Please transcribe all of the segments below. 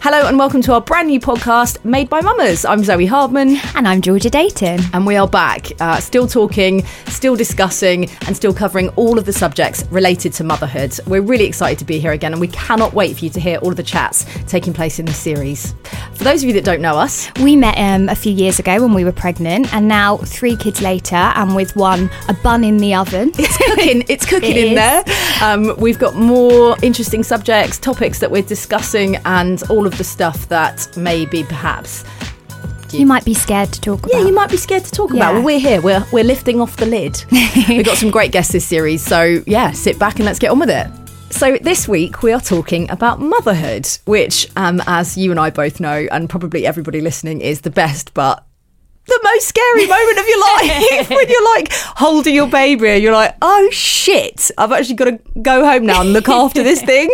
Hello and welcome to our brand new podcast made by mamas. I'm Zoe Hardman And I'm Georgia Dayton. and we are back, uh, still talking, still discussing, and still covering all of the subjects related to motherhood. We're really excited to be here again and we cannot wait for you to hear all of the chats taking place in this series. For those of you that don't know us, We met um, a few years ago when we were pregnant, and now three kids later, and with one a bun in the oven. it's cooking, it's cooking It in is. there. Um, we've got more interesting subjects, topics that we're discussing, and all of the stuff that maybe perhaps you might be scared to talk about. Yeah, you might be scared to talk about. Well, we're here. We're we're lifting off the lid. We've got some great guests this series, so yeah, sit back and let's get on with it. So this week we are talking about motherhood, which, um, as you and I both know, and probably everybody listening, is the best, but the most scary moment of your life when you're like holding your baby and you're like, oh shit, I've actually got to go home now and look after this thing.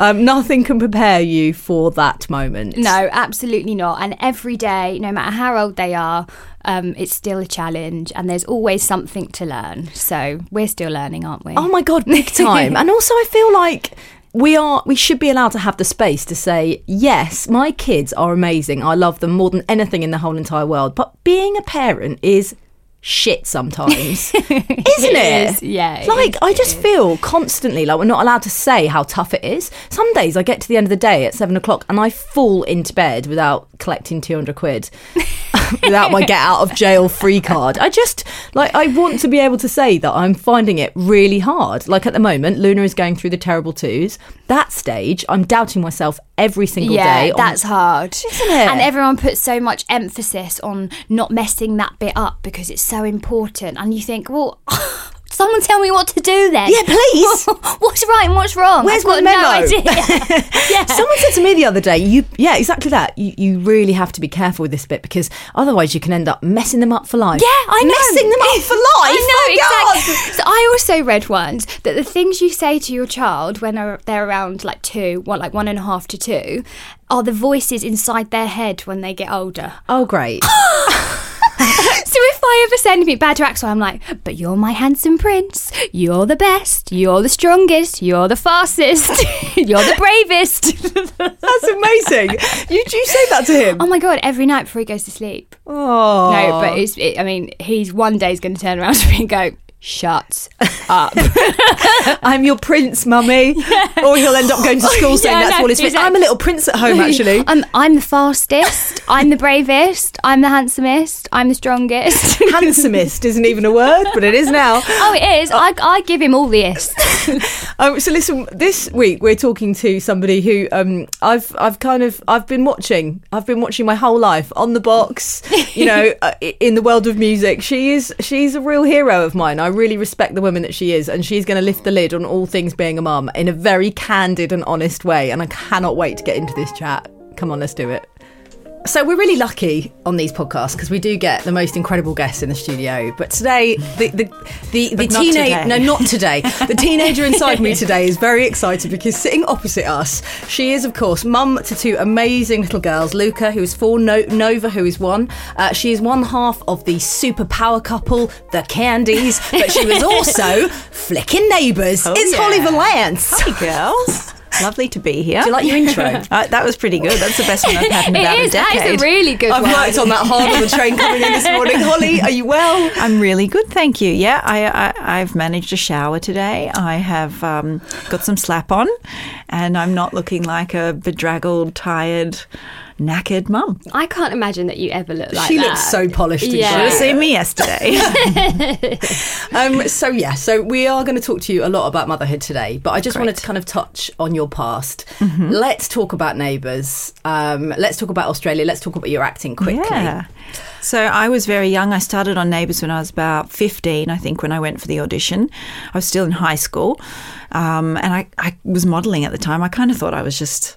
Um, nothing can prepare you for that moment. No, absolutely not. And every day, no matter how old they are, um, it's still a challenge, and there's always something to learn. So we're still learning, aren't we? Oh my god, big time. and also I feel like we are we should be allowed to have the space to say, yes, my kids are amazing. I love them more than anything in the whole entire world. But being a parent is shit sometimes. Isn't it? is, yeah, it Like is, I just feel constantly like we're not allowed to say how tough it is. Some days I get to the end of the day at seven o'clock and I fall into bed without collecting two hundred quid. without my get out of jail free card. I just like I want to be able to say that I'm finding it really hard. Like at the moment, Luna is going through the terrible twos. That stage, I'm doubting myself every single yeah, day. on- that's hard, Isn't it? And everyone puts so much emphasis on not messing that bit up because it's so important. And you think, well, someone tell me what to do then. Yeah, please. what's right and what's wrong? Where's I've got my no memo? idea. yeah. Someone said to me the other day, "You, yeah, exactly that. You, you really have to be careful with this bit because otherwise you can end up messing them up for life. Yeah, I know. messing them up for life. I know God. exactly. So I also read once that the things you say to your child when they're, they're around like two, what like one and a half to two, are the voices inside their head when they get older. Oh, great. So if I ever say anything bad to Axel, I'm like, but you're my handsome prince. You're the best. You're the strongest. You're the fastest. you're the bravest. That's amazing. You do you say that to him? oh my god! Every night before he goes to sleep. Oh, No, but it's. It, I mean, he's one day is going to turn around to me and go, "Shut up." I'm your prince, mummy. Or he'll end up going to school saying Yeah, that's no, all his. exactly. I'm a little prince at home, actually. I'm, I'm the fastest. I'm the bravest. I'm the handsomest. I'm the strongest. Handsomest isn't even a word, but it is now. oh, it is. I, I give him all the ist. Um, so listen, this week we're talking to somebody who um, I've I've kind of I've been watching. I've been watching my whole life on the box. You know, uh, in the world of music, she is she's a real hero of mine. I really respect the woman that she is, and she's going to lift the lid on all things being a mum in a very candid and honest way. And I cannot wait to get into this chat. Come on, let's do it. So we're really lucky on these podcasts because we do get the most incredible guests in the studio. But today, the the the, the teenage no, not today. The teenager inside me today is very excited because sitting opposite us, she is of course mum to two amazing little girls. Luka, who is four, no- Nova, who is one. Uh, she is one half of the super power couple, the Candies, but she was also Flick in Neighbours. Oh, it's yeah. Holly Valance. Hey, girls. Lovely to be here. Do you like your intro? Uh, that was pretty good. That's the best one I've had in It about is. a That decade. is a really good I've one. worked on that hard on the train coming in this morning. Holly, are you well? I'm really good, thank you. Yeah, I, I, I've managed a shower today. I have um, got some slap on, and I'm not looking like a bedraggled, tired, knackered mum. I can't imagine that you ever look like she that. She looks so polished. Yeah. Should have seen me yesterday. Um, so yeah, so we are going to talk to you a lot about motherhood today, but I just wanted to kind of touch on your past. Mm-hmm. Let's talk about neighbours. Um, let's talk about Australia. Let's talk about your acting quickly. Yeah. So I was very young. I started on Neighbours when I was about 15, I think, when I went for the audition. I was still in high school. Um, and I, I was modelling at the time. I kind of thought I was just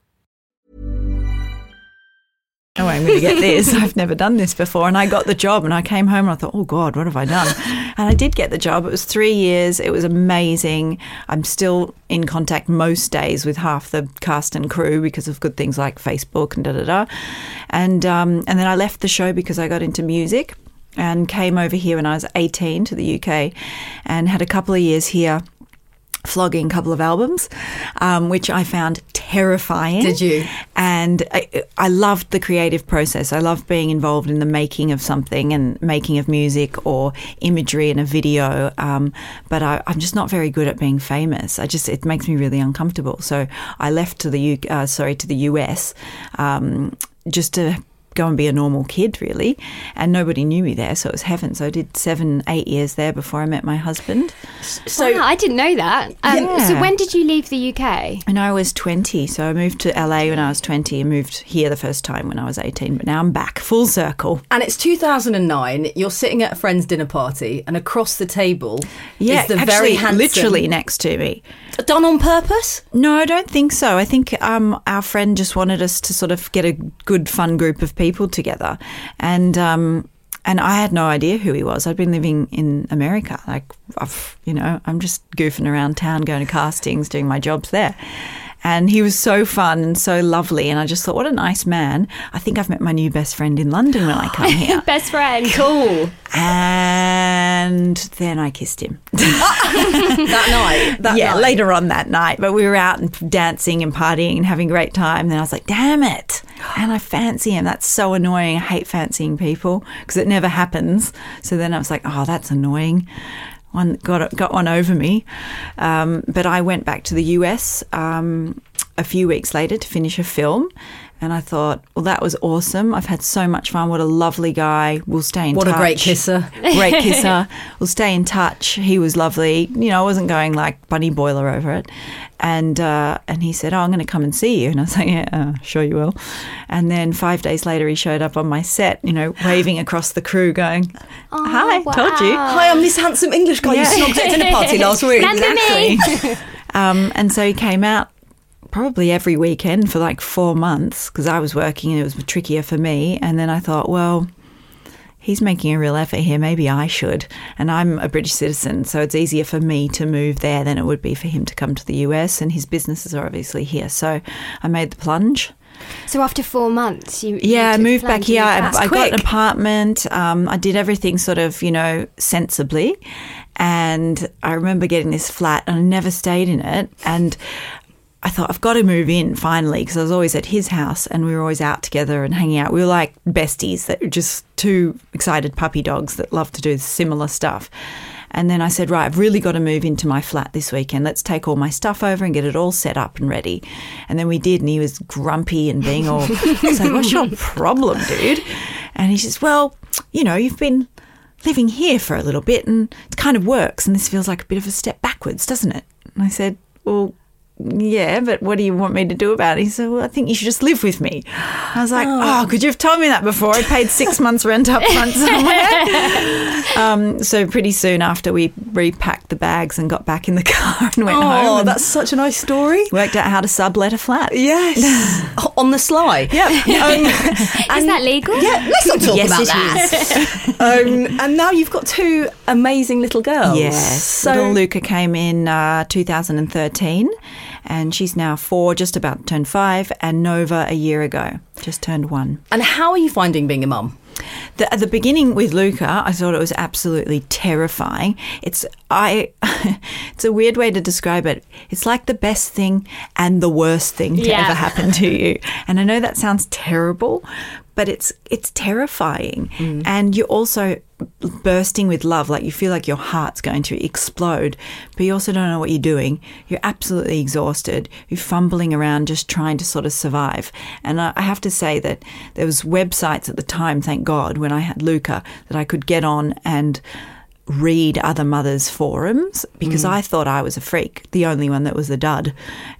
oh, I'm going to get this. I've never done this before. And I got the job and I came home and I thought, oh God, what have I done? And I did get the job. It was three years. It was amazing. I'm still in contact most days with half the cast and crew because of good things like Facebook and da da da. And, um, and then I left the show because I got into music and came over here when I was 18 to the UK and had a couple of years here flogging a couple of albums, um, which I found terrifying. Did you? And I, I loved the creative process. I loved being involved in the making of something and making of music or imagery in a video. Um, but I, I'm just not very good at being famous. I just it makes me really uncomfortable. So I left to the U, uh, sorry to the US um, just to go and be a normal kid really and nobody knew me there so it was heaven so i did seven eight years there before i met my husband So wow, I didn't know that. Um, So when did you leave the UK? And I was 20, so I moved to LA when I was 20 and moved here the first time when I was 18. But now I'm back, full circle. And it's 2009. You're sitting at a friend's dinner party, and across the table Yeah, is the actually, very handsome, literally next to me. done on purpose. No, I don't think so. I think um, our friend just wanted us to sort of get a good, fun group of people together, and um, and I had no idea who he was. I'd been living in America, like I've, you know, I'm just goofing around town, going to castings, doing my jobs there. And he was so fun and so lovely, and I just thought, what a nice man. I think I've met my new best friend in London when I come here. Best friend. Cool. and then I kissed him. That night. That yeah, night. later on that night. But we were out and dancing and partying and having a great time. Then I was like, damn it. And I fancy him. That's so annoying. I hate fancying people because it never happens. So then I was like, oh, that's annoying. One got got one over me. Um, but I went back to the US um, a few weeks later to finish a film. And I thought, well, that was awesome. I've had so much fun. What a lovely guy. We'll stay in What touch. What a great kisser. Great kisser. we'll stay in touch. He was lovely. You know, I wasn't going like bunny boiler over it. And uh, and he said, "Oh, I'm going to come and see you." And I was like, "Yeah, uh, sure you will." And then five days later, he showed up on my set. You know, waving across the crew, going, "Hi, told you." Hi, I'm this handsome English guy Yeah. you snogged at dinner party last week. Remember me? Um, and so he came out probably every weekend for like four months because I was working and it was trickier for me. And then I thought, well, he's making a real effort here. Maybe I should. And I'm a British citizen, so it's easier for me to move there than it would be for him to come to the US. And his businesses are obviously here. So I made the plunge. So after four months, you Yeah, I you moved back here. I, I got an apartment. Um, I did everything sort of, you know, sensibly. And I remember getting this flat and I never stayed in it. And I thought I've got to move in finally because I was always at his house and we were always out together and hanging out. We were like besties that were just two excited puppy dogs that love to do similar stuff. And then I said, right, I've really got to move into my flat this weekend. Let's take all my stuff over and get it all set up and ready. And then we did, and he was grumpy and being all, so what's your problem, dude? And he says, well, you know, you've been living here for a little bit and it kind of works. And this feels like a bit of a step backwards, doesn't it? And I said, well, yeah, but what do you want me to do about it? He said, well, I think you should just live with me. I was like, oh, could you have told me that before? I paid six months rent up front somewhere. um, so pretty soon after we repacked the bags and got back in the car and went home. Oh, that's such a nice story. worked out how to sublet a flat. Yes. On the sly. Yep. Um, Is that legal? yeah, let's not talk Yes, about that. um, and now you've got two amazing little girls. Yes. So Little Luka came in uh, 2013 and she's now four, just about to turn five, and Nova a year ago, just turned one. And how are you finding being a mum? The, at the beginning with Luka, I thought it was absolutely terrifying. It's I, it's a weird way to describe it. It's like the best thing and the worst thing to Yeah. ever happen to you. And I know that sounds terrible, but it's it's terrifying. Mm. And you're also bursting with love, like you feel like your heart's going to explode, but you also don't know what you're doing. You're absolutely exhausted. You're fumbling around just trying to sort of survive. And I I have to say that there was websites at the time, thank God, when I had Luka, that I could get on and read other mothers' forums because mm. I thought I was a freak, the only one that was a dud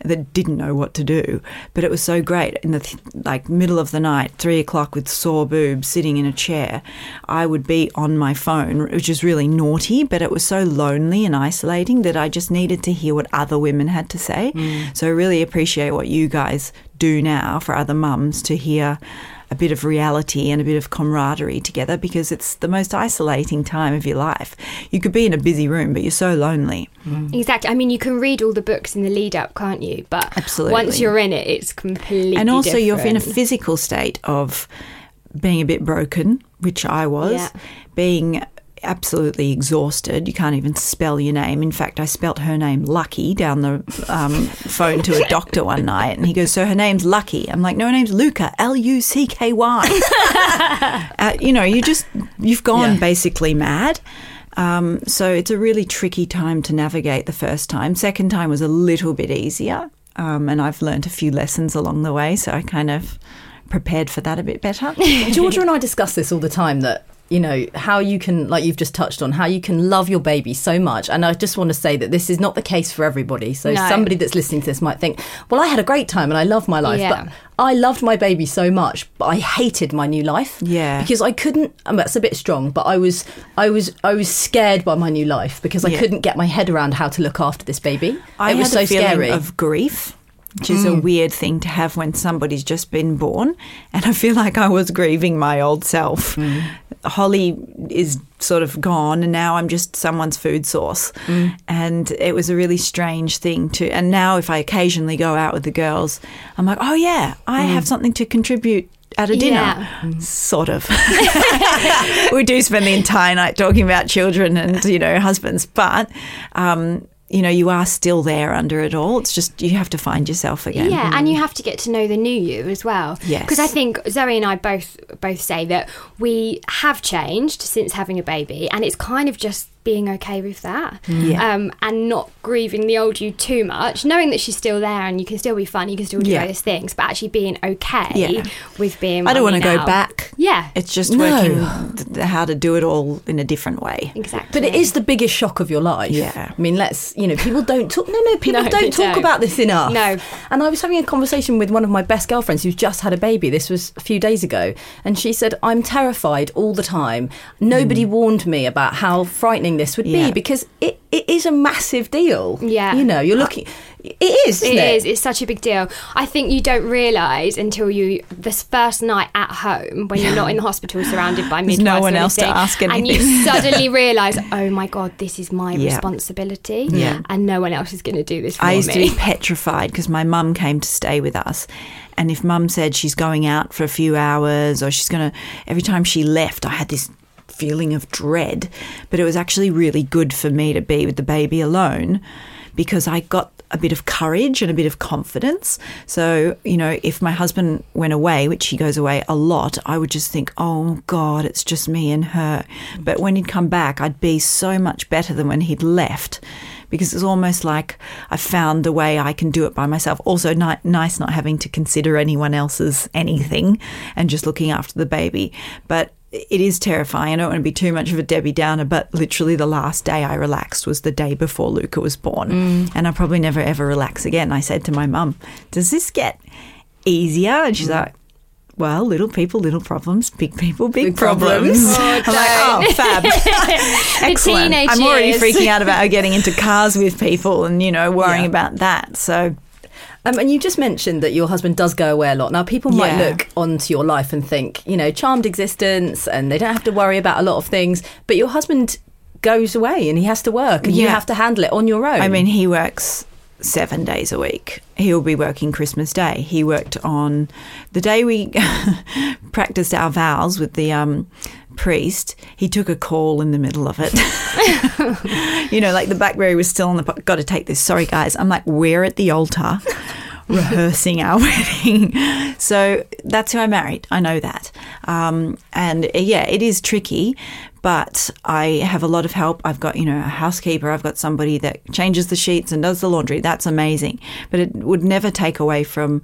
that didn't know what to do. But it was so great in the th- like middle of the night, three o'clock with sore boobs, sitting in a chair. I would be on my phone, which is really naughty, but it was so lonely and isolating that I just needed to hear what other women had to say. Mm. So I really appreciate what you guys do now for other mums to hear a bit of reality and a bit of camaraderie together because it's the most isolating time of your life. You could be in a busy room, but you're so lonely. Mm. Exactly. I mean, you can read all the books in the lead up, can't you? But Absolutely. once you're in it, it's completely and also, you're in a physical state of being a bit broken, which I was, Yeah. being absolutely exhausted. You can't even spell your name. In fact, I spelt her name Lucky down the um, phone to a doctor one night, and he goes, "So her name's Lucky." I'm like, "No, her name's Luka. L U C K Y." Uh, you know, you just you've gone Yeah. basically mad. Um, so it's a really tricky time to navigate the first time. Second time was a little bit easier, um, and I've learned a few lessons along the way. So I kind of prepared for that a bit better. Georgia and I discuss this all the time that you know how you can like you've just touched on how you can love your baby so much and i just want to say that this is not the case for everybody so No. somebody that's listening to this might think well i had a great time and i love my life Yeah. but i loved my baby so much but i hated my new life Yeah. because i couldn't um, that's a bit strong but i was i was i was scared by my new life because i Yeah. couldn't get my head around how to look after this baby I it was had so a feeling scary of grief, which is a weird thing to have when somebody's just been born. And I feel like I was grieving my old self. Holly is sort of gone, and now I'm just someone's food source. And it was a really strange thing to. And now, if I occasionally go out with the girls, I'm like, oh yeah, I have something to contribute. At a dinner, Yeah. sort of. we do spend the entire night talking about children and you know husbands, but um, you know you are still there under it all. It's just you have to find yourself again. Yeah, and you mm. have to get to know the new you as well. Yes. Because I think Zoe and I both both say that we have changed since having a baby, and it's kind of just being okay with that, Yeah. um, and not grieving the old you too much, knowing that she's still there and you can still be fun, you can still do Yeah. those things, but actually being okay Yeah. with being. I don't want to go back. Yeah, It's just No. working th- how to do it all in a different way. exactly. But it is the biggest shock of your life. Yeah. I mean, let's, you know, people don't talk. No, no, people No, don't talk don't. about this enough. No. And I was having a conversation with one of my best girlfriends who's just had a baby. This was a few days ago. And she said, I'm terrified all the time. Nobody warned me about how frightening this would. Yeah. be because it, it is a massive deal. Yeah. You know, you're looking. It is, isn't It it? is. It's such a big deal. I think you don't realise until you this first night at home when you're not in the hospital surrounded by midwives. no one else to anything, ask and you suddenly realise, oh my god, this is my Yeah. responsibility, Yeah. and no one else is going to do this for I used me. to be petrified because my mum came to stay with us. And if mum said she's going out for a few hours or she's going to, every time she left, I had this feeling of dread. But it was actually really good for me to be with the baby alone because I got a bit of courage and a bit of confidence. So, you know, if my husband went away, which he goes away a lot, I would just think, oh God, it's just me and her. But when he'd come back, I'd be so much better than when he'd left because it's almost like I found the way I can do it by myself. Also, ni- nice not having to consider anyone else's anything and just looking after the baby. But it is terrifying. I don't want to be too much of a Debbie Downer, but literally the last day I relaxed was the day before Luka was born. Mm. And I'll probably never ever relax again. I said to my mum, Does this get easier? And she's mm. like, well, little people, little problems. Big people, big, Big problems. problems. Oh, I'm like, oh, fab. Excellent. teenage I'm already freaking out about getting into cars with people and, you know, worrying Yeah. about that. So, Um, and you just mentioned that your husband does go away a lot. Now, people might Yeah. look onto your life and think, you know, charmed existence and they don't have to worry about a lot of things. But your husband goes away and he has to work and you have to handle it on your own. I mean, he works seven days a week. He'll be working Christmas Day. He worked on the day we practiced our vows with the um, priest. He took a call in the middle of it. you know, like the Blackberry was still on the. Got to take this. Sorry, guys. I'm like, we're at the altar. rehearsing our wedding. So that's who I married. I know that. Um, and uh, yeah, it is tricky, but I have a lot of help. I've got, you know, a housekeeper. I've got somebody that changes the sheets and does the laundry. That's amazing. But it would never take away from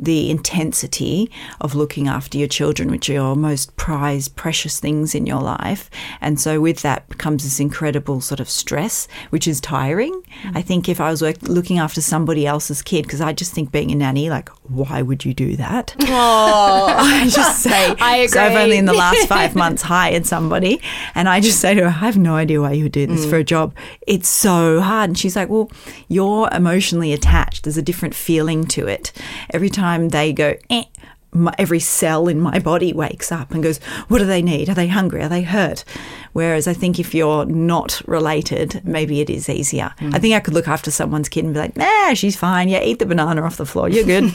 the intensity of looking after your children, which are your most prized, precious things in your life. And so with that comes this incredible sort of stress, which is tiring. Mm. I think if I was work- looking after somebody else's kid, because I just think being a nanny, like, why would you do that? I just say, I agree. So I've only in the last five months hired somebody, and I just say to her, I have no idea why you would do this for a job. It's so hard. And she's like, Well, you're emotionally attached. There's a different feeling to it. Every time they go, eh, my, every cell in my body wakes up and goes, What do they need? Are they hungry? Are they hurt? Whereas I think if you're not related, maybe it is easier. I think I could look after someone's kid and be like, Nah, she's fine. Yeah, eat the banana off the floor. You're good.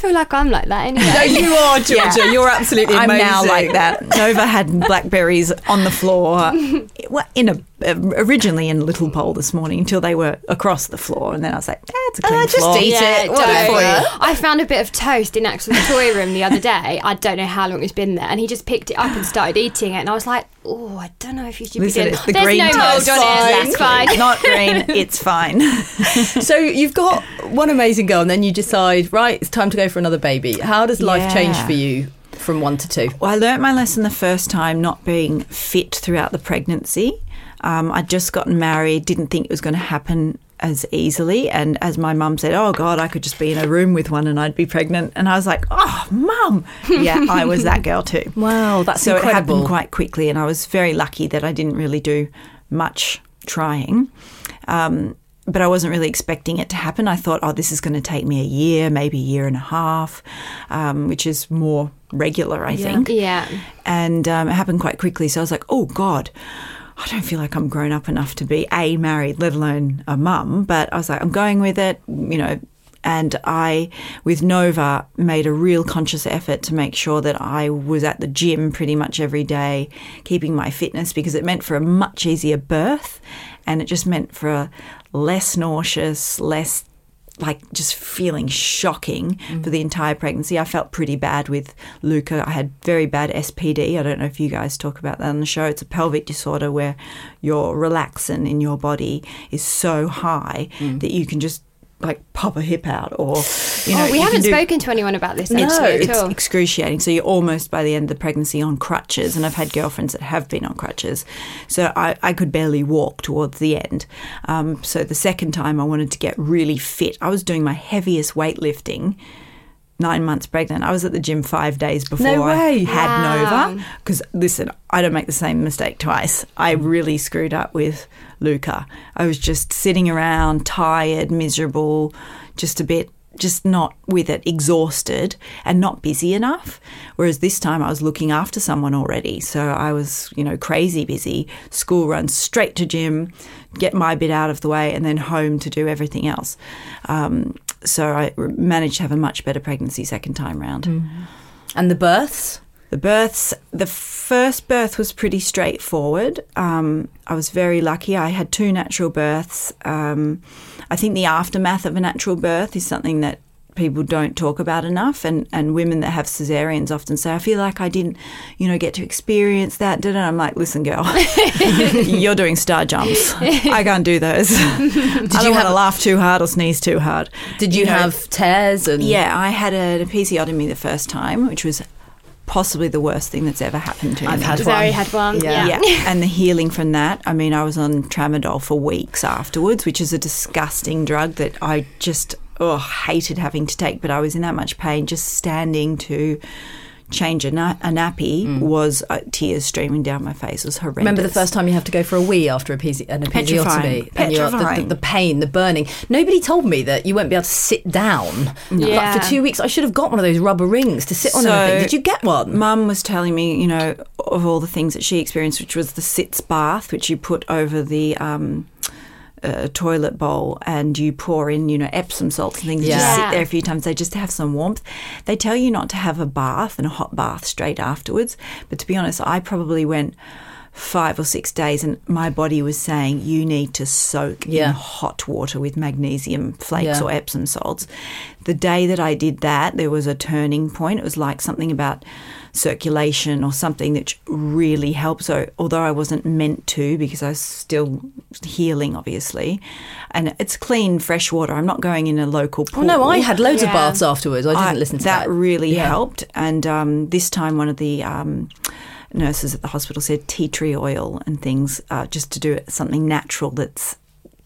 I feel like I'm like that anyway. no, you are, Georgia. You're absolutely I'm amazing. now like that. Nova had blackberries on the floor, in a originally in little bowl this morning until they were across the floor, and then I was like, eh, "It's a clean just floor." eat Yeah, it. What don't. for you? I found a bit of toast in Axel's toy room the other day. I don't know how long it's been there, and he just picked it up and started eating it. And I was like, "Oh, I don't know if you should Listen, be doing it's the There's green no mold on it. That's fine. It's not green. It's fine. So you've got one amazing girl, and then you decide, right, it's time to go for another baby. How does life Yeah. change for you from one to two? Well, I learnt my lesson the first time not being fit throughout the pregnancy. Um, I'd just gotten married, didn't think it was going to happen as easily. And as my mum said, Oh, God, I could just be in a room with one and I'd be pregnant. And I was like, Oh, mum. Yeah, I was that girl too. Wow, that's so it happened quite quickly. And I was very lucky that I didn't really do much trying. Um, but I wasn't really expecting it to happen. I thought, oh, this is going to take me a year, maybe a year and a half, um, which is more regular, I think Yeah. and um, it happened quite quickly. So I was like, oh God, I don't feel like I'm grown up enough to be a married, let alone a mum. But I was like, I'm going with it, you know. And I, with Nova, made a real conscious effort to make sure that I was at the gym pretty much every day, keeping my fitness because it meant for a much easier birth, and it just meant for a less nauseous, less like just feeling shocking for the entire pregnancy. I felt pretty bad with Luka. I had very bad SPD. I don't know if you guys talk about that on the show. It's a pelvic disorder where your relaxin in your body is so high mm. that you can just like pop a hip out or you know oh, we you haven't do- spoken to anyone about this actually at it's all. excruciating. So you're almost by the end of the pregnancy on crutches, and I've had girlfriends that have been on crutches. So I, I could barely walk towards the end. Um, so the second time I wanted to get really fit, I was doing my heaviest weightlifting. Nine months pregnant. I was at the gym five days before No I had Wow. Nova. Because listen, I don't make the same mistake twice. I really screwed up with Luka. I was just sitting around, tired, miserable, just a bit, just not with it, exhausted, and not busy enough. Whereas this time I was looking after someone already. So I was, you know, crazy busy. School runs straight to gym, get my bit out of the way, and then home to do everything else. Um, so I managed to have a much better pregnancy second time round. And the births? The births, the first birth was pretty straightforward. Um, I was very lucky. I had two natural births. Um, I think the aftermath of a natural birth is something that people don't talk about enough and, and women that have cesareans often say, I feel like I didn't, you know, get to experience that. Did I'm like, listen, girl, you're doing star jumps. I can't do those. I don't you want have- to laugh too hard or sneeze too hard. Did you, know, have tears and Yeah, I had an episiotomy the first time, which was possibly the worst thing that's ever happened to me. I've had Zoe one. had one. Yeah. Yeah. yeah, and the healing from that. I mean, I was on tramadol for weeks afterwards, which is a disgusting drug that I just oh hated having to take. But I was in that much pain just standing to change a, na- a nappy was uh, tears streaming down my face. It was horrendous. Remember the first time you have to go for a wee after a pesi- an Petrifying. episiotomy, and you're, the, the, the pain, the burning. Nobody told me that you won't be able to sit down. Yeah. Like for two weeks, I should have got one of those rubber rings to sit on. So- everything. Did you get one? Mum was telling me, you know, of all the things that she experienced, which was the sitz bath, which you put over the um, uh, toilet bowl and you pour in, you know, Epsom salts and things. You just sit there a few times. They just have some warmth. They tell you not to have a bath and a hot bath straight afterwards. But to be honest, I probably went five or six days and my body was saying you need to soak Yeah. in hot water with magnesium flakes Yeah. or Epsom salts. The day that I did that, there was a turning point. It was like something about circulation or something that really helped. So, although I wasn't meant to, because I was still healing, obviously, and it's clean, fresh water. I'm not going in a local pool. Oh no, I had loads of baths afterwards. I didn't I- listen to that. that. really Yeah. helped. And um, this time, one of the um, nurses at the hospital said tea tree oil and things, uh, just to do something natural that's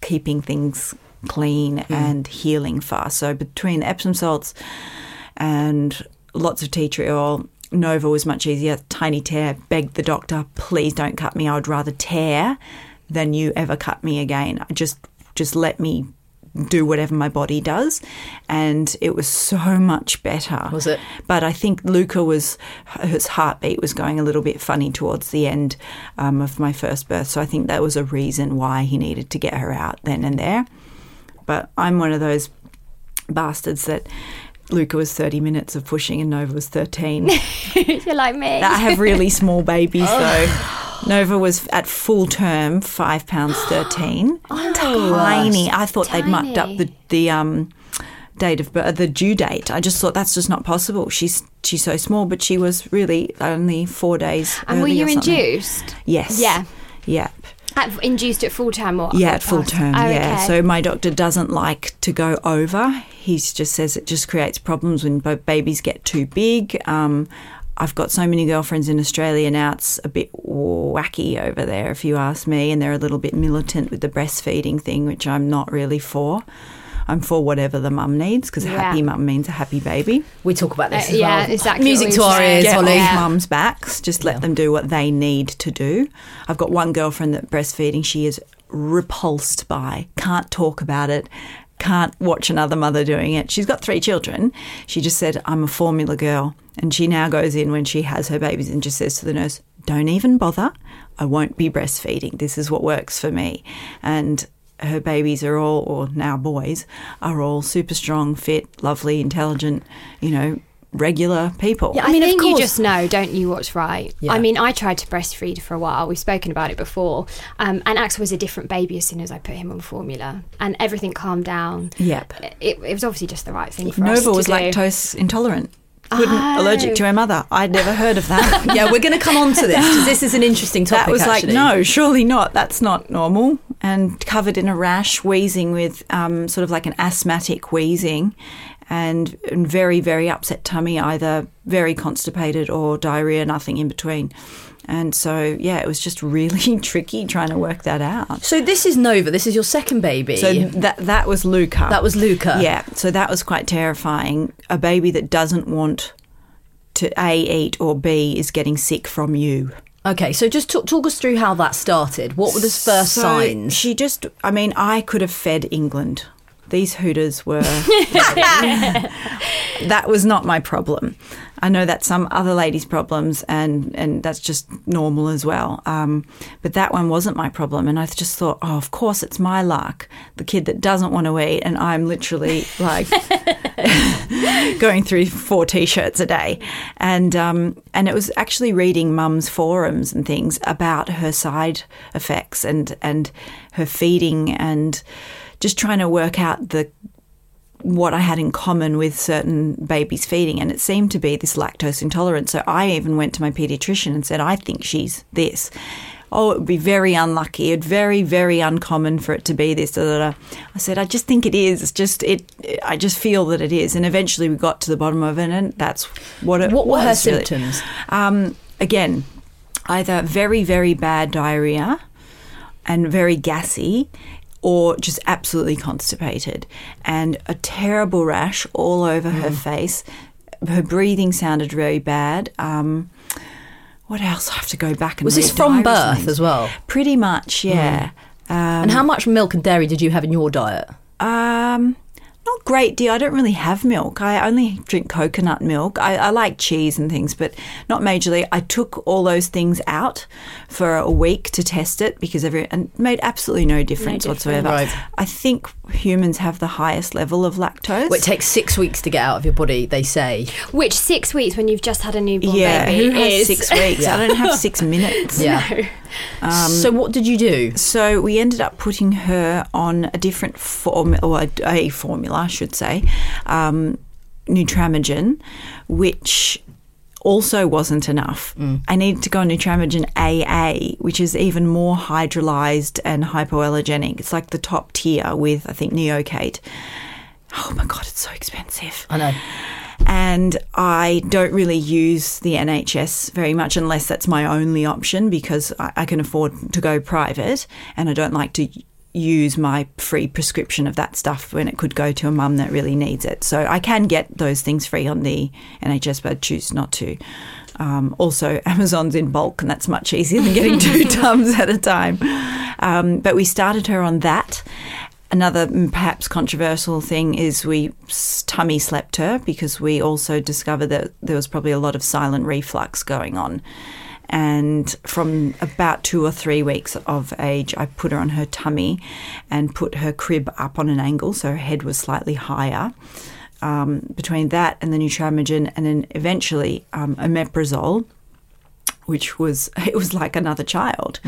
keeping things clean Hmm. and healing fast. So between Epsom salts and lots of tea tree oil. Nova was much easier. Tiny tear. Begged the doctor, please don't cut me. I would rather tear than you ever cut me again. Just, just let me do whatever my body does, and it was so much better. Was it? But I think Luka was his heartbeat was going a little bit funny towards the end um, of my first birth, so I think that was a reason why he needed to get her out then and there. But I'm one of those bastards that Luka was 30 minutes of pushing and Nova was 13. You're like me. I have really small babies though. Nova was at full term, five pounds thirteen. tiny. I thought they'd mucked up the the um date of birth, the due date. I just thought that's just not possible. She's she's so small, but she was really only four days. and were you induced? Yes. Yeah. Yeah. At, induced at full term or Yeah, at full term. Oh, yeah. okay. So my doctor doesn't like to go over. He just says it just creates problems when babies get too big. Um, I've got so many girlfriends in Australia now. It's a bit wacky over there, if you ask me, and they're a little bit militant with the breastfeeding thing, which I'm not really for. I'm for whatever the mum needs because a Yeah. happy mum means a happy baby. We talk about this Uh, as yeah, well. exactly Music to our ears, Get Holly. off Yeah. mums' backs. Just let them do what they need to do. I've got one girlfriend that breastfeeding she is repulsed by, can't talk about it, can't watch another mother doing it. She's got three children. She just said, I'm a formula girl. And she now goes in when she has her babies and just says to the nurse, Don't even bother. I won't be breastfeeding. This is what works for me. And her babies are all, or now boys, are all super strong, fit, lovely, intelligent, you know, regular people. Yeah, I, I mean, of think you course- just know, don't you, what's right? Yeah. I mean, I tried to breastfeed for a while. We've spoken about it before. Um, and Axel was a different baby as soon as I put him on formula. And everything calmed down. Yep. It, it was obviously just the right thing for us Nova was do. lactose intolerant. Couldn't Oh. allergic to her mother. I'd never heard of that. yeah, we're going to come on to this because this is an interesting topic. that was actually. like, no, surely not. That's not normal. And covered in a rash, wheezing with um, sort of like an asthmatic wheezing, and, and very, very upset tummy, either very constipated or diarrhea, nothing in between. And so, yeah, it was just really tricky trying to work that out. So this is Nova. This is your second baby. So that that was Luka. that was Luka. Yeah, so that was quite terrifying. A baby that doesn't want to A, eat, or B, is getting sick from you. Okay, so just talk, talk us through how that started. What were the first So signs? She just, I mean, I could have fed England. These Hooters were. that was not my problem. I know that's some other ladies' problems, and, and that's just normal as well. Um, but that one wasn't my problem. And I just thought, oh, of course, it's my luck. The kid that doesn't want to eat, and I'm literally like going through four t-shirts a day, and um, and it was actually reading mum's forums and things about her side effects and and her feeding and just trying to work out the what I had in common with certain babies feeding, and it seemed to be this lactose intolerance. So I even went to my pediatrician and said, I think she's this. Oh, it would be very unlucky. It's very, very uncommon for it to be this. Da, da, da. I said, I just think it is. It's just it. I just feel that it is. And eventually, we got to the bottom of it, and that's what it What were her was, really. symptoms? Um, again, either very, very bad diarrhea and very gassy, or just absolutely constipated, and a terrible rash all over her Mm. face. Her breathing sounded very bad. Um, what else? I have to go back and Was this from birth things. as well? Pretty much, yeah. and how much milk and dairy did you have in your diet? Um, not great deal. I don't really have milk. I only drink coconut milk. I, I like cheese and things, but not majorly. I took all those things out for a week to test it because every and it made absolutely no difference difference. whatsoever. Right. I think humans have the highest level of lactose. Well, it takes six weeks to get out of your body, they say. Which six weeks when you've just had a newborn yeah, baby who has is six weeks? I don't have six minutes. Yeah. Um, so what did you do? So we ended up putting her on a different formula, or a, a formula, I should say, um, Nutramigen, which also wasn't enough. I needed to go on Nutramigen AA, which is even more hydrolyzed and hypoallergenic. It's like the top tier with, I think, Neocate. Oh my God, it's so expensive I know. and I don't really use the NHS very much unless that's my only option because I, I can afford to go private and I don't like to use my free prescription of that stuff when it could go to a mum that really needs it. So I can get those things free on the NHS, but I choose not to. Um, also, Amazon's in bulk, and that's much easier than getting two tubs at a time. Um, but we started her on that. Another mm, perhaps controversial thing is we tummy slept her because we also discovered that there was probably a lot of silent reflux going on. And from about two or three weeks of age, I put her on her tummy and put her crib up on an angle so her head was slightly higher. Um, between that and the Nutramigen, and then eventually um, omeprazole, which was it was like another child.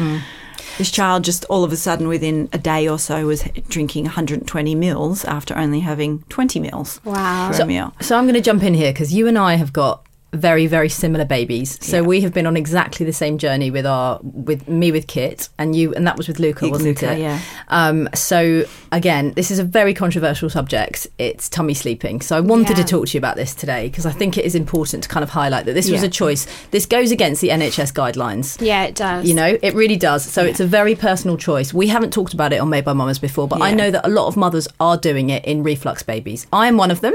This child just all of a sudden within a day or so was drinking 120 mils after only having 20 mils Wow. meal. So I'm going to jump in here because you and I have got very very similar babies. So we have been on exactly the same journey with our with me with Kit and you and that was with Luka, wasn't Luka, it? yeah. Um, so again, this is a very controversial subject. It's tummy sleeping. So I wanted Yeah. to talk to you about this today because I think it is important to kind of highlight that this was a choice. This goes against the NHS guidelines. yeah, it does. You know, it really does. So it's a very personal choice. We haven't talked about it on Made by Mamas before, but I know that a lot of mothers are doing it in reflux babies. I am one of them.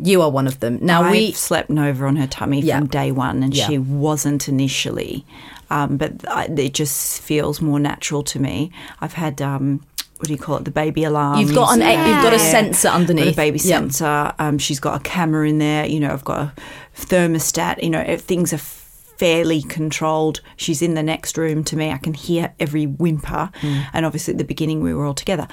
You are one of them. Now I we slept Nova on her tummy Yeah. from day one, and Yeah. she wasn't initially, um, but I, it just feels more natural to me. I've had. Um, what do you call it? The baby alarm. You've got an you've got a sensor underneath. A baby Yeah. sensor. Um, she's got a camera in there. You know, I've got a thermostat. You know, if things are fairly controlled. She's in the next room to me. I can hear every whimper. Hmm. And obviously, at the beginning, we were all together.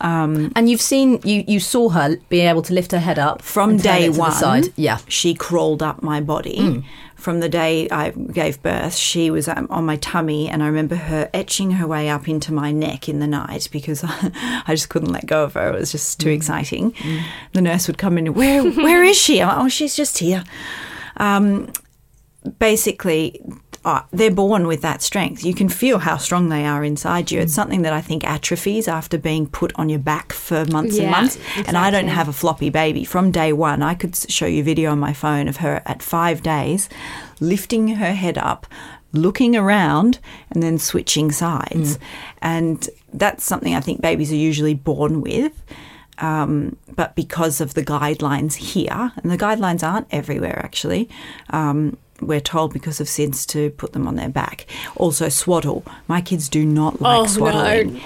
Um, And you've seen you you saw her being able to lift her head up from day it to the one, side. Yeah. she crawled up my body. From the day I gave birth, she was um, on my tummy, and I remember her etching her way up into my neck in the night because I just couldn't let go of her. It was just too exciting. The nurse would come in. Where Where is she? Like, oh, she's just here. Um, basically, uh, they're born with that strength. You can feel how strong they are inside you. It's something that I think atrophies after being put on your back for months and Yeah, months. And I don't have a floppy baby. From day one, I could show you a video on my phone of her at five days lifting her head up, looking around, and then switching sides. And that's something I think babies are usually born with. Um, but because of the guidelines here, and the guidelines aren't everywhere actually, um, we're told because of SIDS to put them on their back. Also, swaddle. My kids do not like Oh, no. swaddling.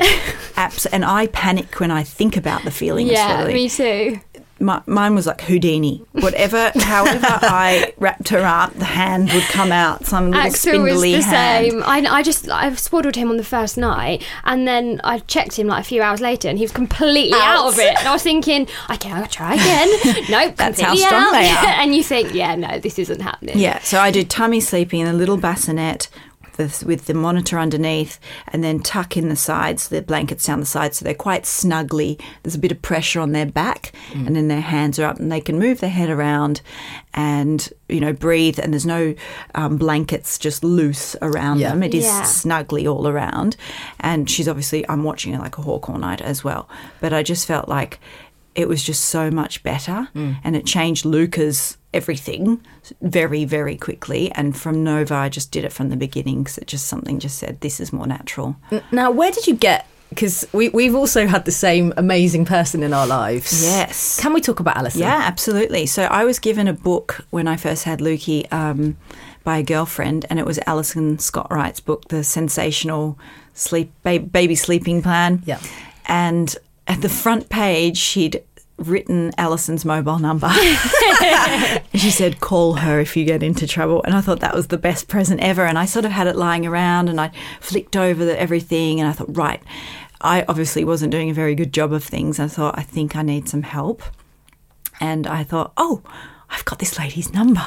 Abs- and I panic when I think about the feeling of yeah, swaddling me too. My, mine was like Houdini. Whatever, however I wrapped her up, the hand would come out. Some little Axel was the hand. same. I, I just I swaddled him on the first night, and then I checked him like a few hours later, and he was completely out, of it. And I was thinking, okay, I'll try again. nope, That's how strong out. they are. and you think, yeah, no, this isn't happening. Yeah, so I do tummy sleeping in a little bassinet with, with the monitor underneath, and then tuck in the sides, the blankets down the sides, so they're quite snugly. There's a bit of pressure on their back, and then their hands are up, and they can move their head around, and you know breathe. And there's no um, blankets just loose around Yeah. them. It is Yeah. snugly all around. And she's obviously I'm watching her like a hawk all night as well. But I just felt like it was just so much better and it changed Luka's everything very very quickly and from Nova I just did it from the beginning because it just something just said this is more natural Now, where did you get? Because we we've also had the same amazing person in our lives. Yes. Can we talk about Alison? Yeah, absolutely. So I was given a book when I first had Lukey um, by a girlfriend, and it was Alison Scott Wright's book, The Sensational Sleep ba- Baby Sleeping Plan. Yeah. And at the front page, she'd written Alison's mobile number. she said, call her if you get into trouble. And I thought that was the best present ever. And I sort of had it lying around and I flicked over the, everything and I thought, right, I obviously wasn't doing a very good job of things. I thought, I think I need some help. And I thought, oh, I've got this lady's number.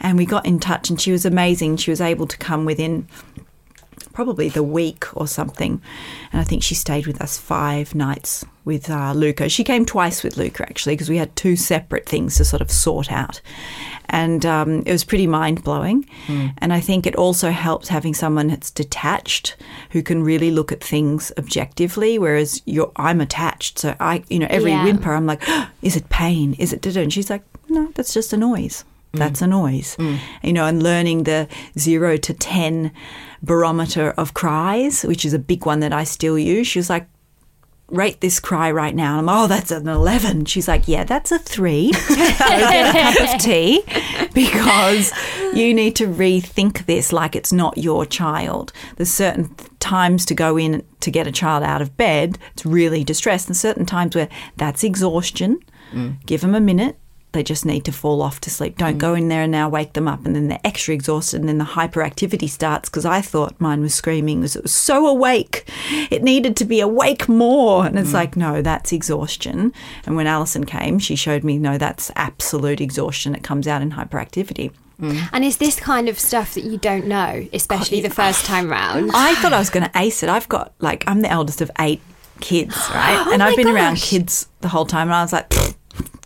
And we got in touch, and she was amazing. She was able to come within probably the week or something. And I think she stayed with us five nights with uh, Luca. She came twice with Luca, actually, because we had two separate things to sort of sort out. And um, it was pretty mind blowing. And I think it also helps having someone that's detached who can really look at things objectively, whereas you're, I'm attached. So I, you know, every Yeah. whimper, I'm like, is it pain? Is it, da-da?" and she's like, no, that's just a noise. That's a noise, you know, and learning the zero to 10 barometer of cries, which is a big one that I still use. She was like, rate this cry right now. And I'm, oh, that's an 11. She's like, yeah, that's a three. Go get a cup of tea because you need to rethink this like it's not your child. There's certain times to go in to get a child out of bed. It's really distressed. And certain times where that's exhaustion. Mm. Give them a minute. They just need to fall off to sleep. Don't go in there and now wake them up, and then they're extra exhausted, and then the hyperactivity starts. Because I thought mine was screaming because it was so awake, it needed to be awake more, and it's mm. like no, that's exhaustion. And when Alison came, she showed me no, that's absolute exhaustion. It comes out in hyperactivity. Mm. And is this kind of stuff that you don't know, especially oh, the first time round? I thought I was going to ace it. I've got like I'm the eldest of eight kids, right? Oh and I've my been around kids the whole time, and I was like.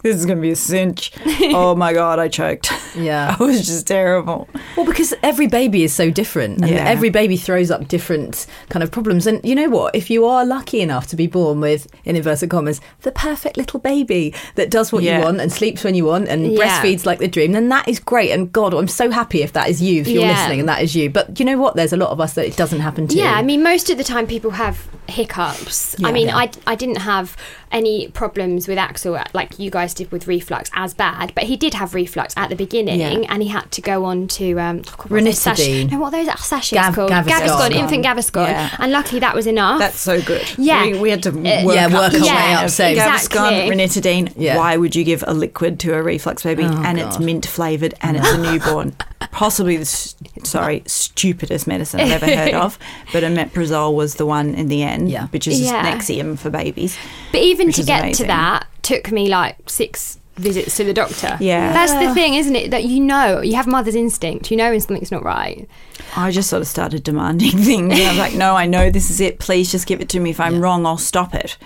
This is going to be a cinch. oh my God, I choked. Yeah. I was just terrible. Well, because every baby is so different, and Yeah. every baby throws up different kind of problems. And you know what? If you are lucky enough to be born with, in inverted commas, the perfect little baby that does what Yeah. you want and sleeps when you want and Yeah. breastfeeds like the dream, then that is great. And God, I'm so happy if that is you, if you're listening and that is you. But you know what? There's a lot of us that it doesn't happen to. Yeah, I mean, most of the time people have hiccups. I mean. I, I didn't have any problems with Axel like you guys did with reflux as bad, but he did have reflux at the beginning Yeah. and he had to go on to um, oh God, what are those Ranitidine. no, what are those sachets Gav- called? Gaviscon. Gaviscon, infant Gaviscon. Yeah. And luckily that was enough. That's so good. Yeah. We, we had to Uh, work yeah, up work the our way up, of same. Gaviscon, Exactly. ranitidine. Yeah. Why would you give a liquid to a reflux baby and it's mint flavored and it's a newborn? Possibly the s- sorry stupidest medicine I've ever heard of, but omeprazole was the one in the end, Yeah. which is Yeah. Nexium for babies. But even to get amazing. to that took me like six visits to the doctor. Yeah. That's the thing, isn't it? That you know, you have mother's instinct. You know when something's not right. I just sort of started demanding things. I was like, no, I know this is it. Please just give it to me. If I'm wrong, I'll stop it.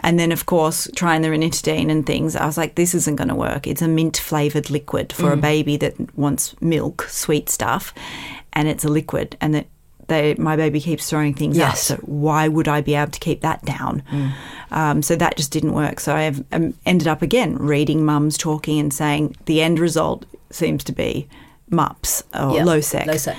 And then, of course, trying the ranitidine and things, I was like, this isn't going to work. It's a mint flavored liquid for Mm. a baby that wants milk, sweet stuff, and it's a liquid. And that they, my baby keeps throwing things up. Yes. So why would I be able to keep that down? Um, so that just didn't work. So I have um, ended up again reading mums talking and saying the end result seems to be MUPS or Losec Losec.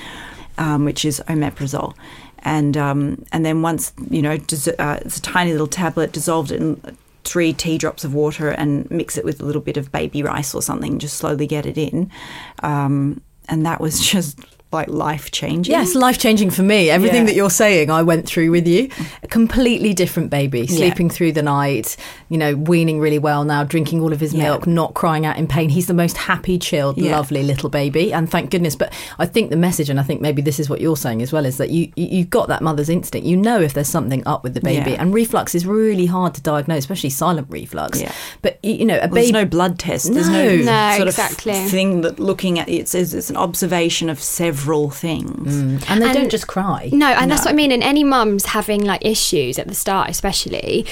um, which is omeprazole. And um, and then once you know, dis- uh, it's a tiny little tablet, dissolved it in three tea drops of water, and mix it with a little bit of baby rice or something. Just slowly get it in, um, and that was just like life changing. Yes, life changing for me. Everything Yeah. that you're saying, I went through with you. A completely different baby, sleeping through the night, you know, weaning really well now, drinking all of his Yeah. milk, not crying out in pain. He's the most happy, chilled, Yeah. lovely little baby, and thank goodness. But I think the message, and I think maybe this is what you're saying as well, is that you you- you've got that mother's instinct. You know if there's something up with the baby, Yeah. and reflux is really hard to diagnose, especially silent reflux. Yeah. But you know, a Well, baby. There's no blood test. There's No. no, No, sort exactly. of thing that looking at it says it's an observation of several things. and they And- don't just cry. No, and that's what I mean. And any mums having like issues at the start, especially,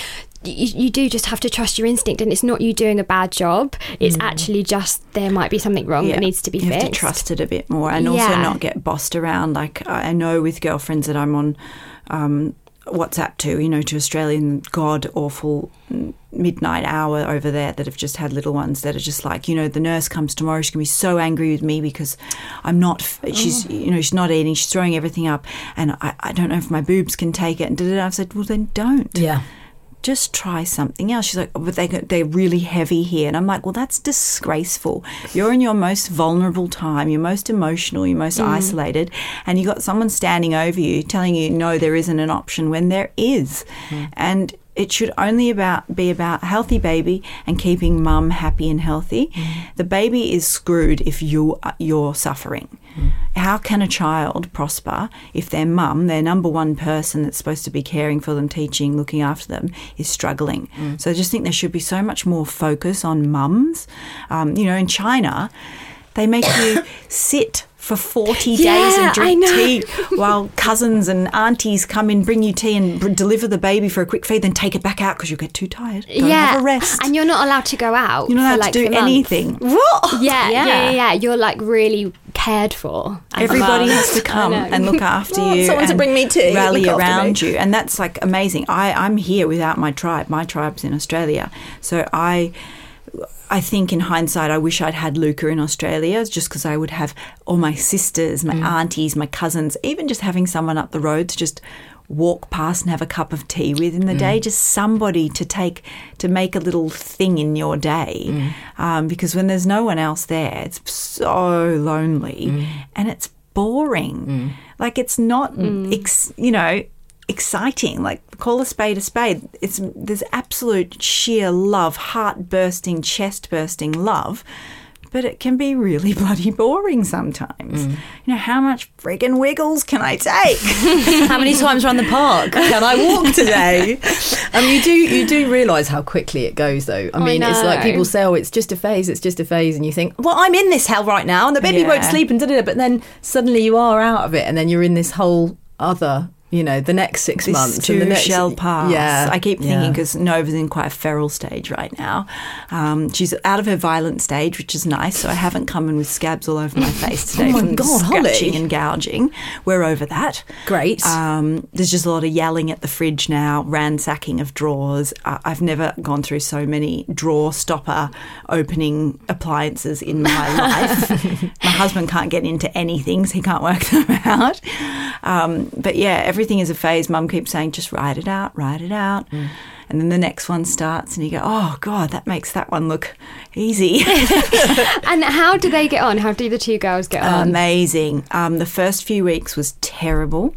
you, you do just have to trust your instinct. And it's not you doing a bad job. It's actually just there might be something wrong that needs to be you fixed. have to trust it a bit more, and also not get bossed around. Like I I know with girlfriends that I'm on um, WhatsApp to, you know, to Australian god awful midnight hour over there that have just had little ones that are just like, you know, the nurse comes tomorrow, she's gonna be so angry with me because I'm not. She's, oh. you know, she's not eating, she's throwing everything up, and I, I don't know if my boobs can take it. And da, da, da. I said, well, then don't Yeah. Just try something else. She's like, oh, but they, they're really heavy here. And I'm like, well, that's disgraceful. You're in your most vulnerable time, you're most emotional, you're most mm. isolated, and you got someone standing over you telling you, no, there isn't an option when there is. Mm. And it should only about be about a healthy baby and keeping mum happy and healthy. Mm. The baby is screwed if you you're suffering. Mm. How can a child prosper if their mum, their number one person that's supposed to be caring for them, teaching, looking after them, is struggling? Mm. So I just think there should be so much more focus on mums. Um, you know, in China, they make you sit for 40 days and drink tea while cousins and aunties come in, bring you tea and br- deliver the baby for a quick feed, then take it back out because you get too tired. Go yeah, have a rest. and you're not allowed to go out. You're not allowed like, to do anything. What? Yeah, yeah, Yeah. yeah, yeah. You're like really cared for. Everybody has to come and look after Oh, you. someone to bring me tea, Rally around you. And that's like amazing. I, I'm here without my tribe. My tribe's in Australia. So I. I think in hindsight, I wish I'd had Luca in Australia just because I would have all my sisters, my Mm. aunties, my cousins, even just having someone up the road to just walk past and have a cup of tea with in the Mm. day, just somebody to take, to make a little thing in your day. Mm. Um, because when there's no one else there, it's so lonely Mm. and it's boring. Like it's not, ex, you know, exciting. Like call a spade a spade. It's there's absolute sheer love, heart bursting, chest bursting love. But it can be really bloody boring sometimes. You know, how much friggin' wiggles can I take? How many times around the park can I walk today? Um, you do you do realise how quickly it goes though. I mean, it's like people say, "Oh, it's just a phase, it's just a phase," and you think, "Well, I'm in this hell right now, and the baby won't sleep and da da da." But then suddenly you are out of it, and then you're in this whole other, you know, the next six this months too and the next shall pass. Yeah, I keep thinking yeah. because Nova's in quite a feral stage right now. Um, she's out of her violent stage, which is nice. So I haven't come in with scabs all over my face today Oh from God, Holly. scratching and gouging. We're over that. Great. Um, there's just a lot of yelling at the fridge now, ransacking of drawers. Uh, I've never gone through so many drawer stopper opening appliances in my life. my husband can't get into anything, so he can't work them out. Um, but yeah, everything is a phase. Mum keeps saying, just write it out, write it out. And then the next one starts, and you go, oh, God, that makes that one look easy. And how do they get on? How do the two girls get on? Amazing. Um, the first few weeks was terrible.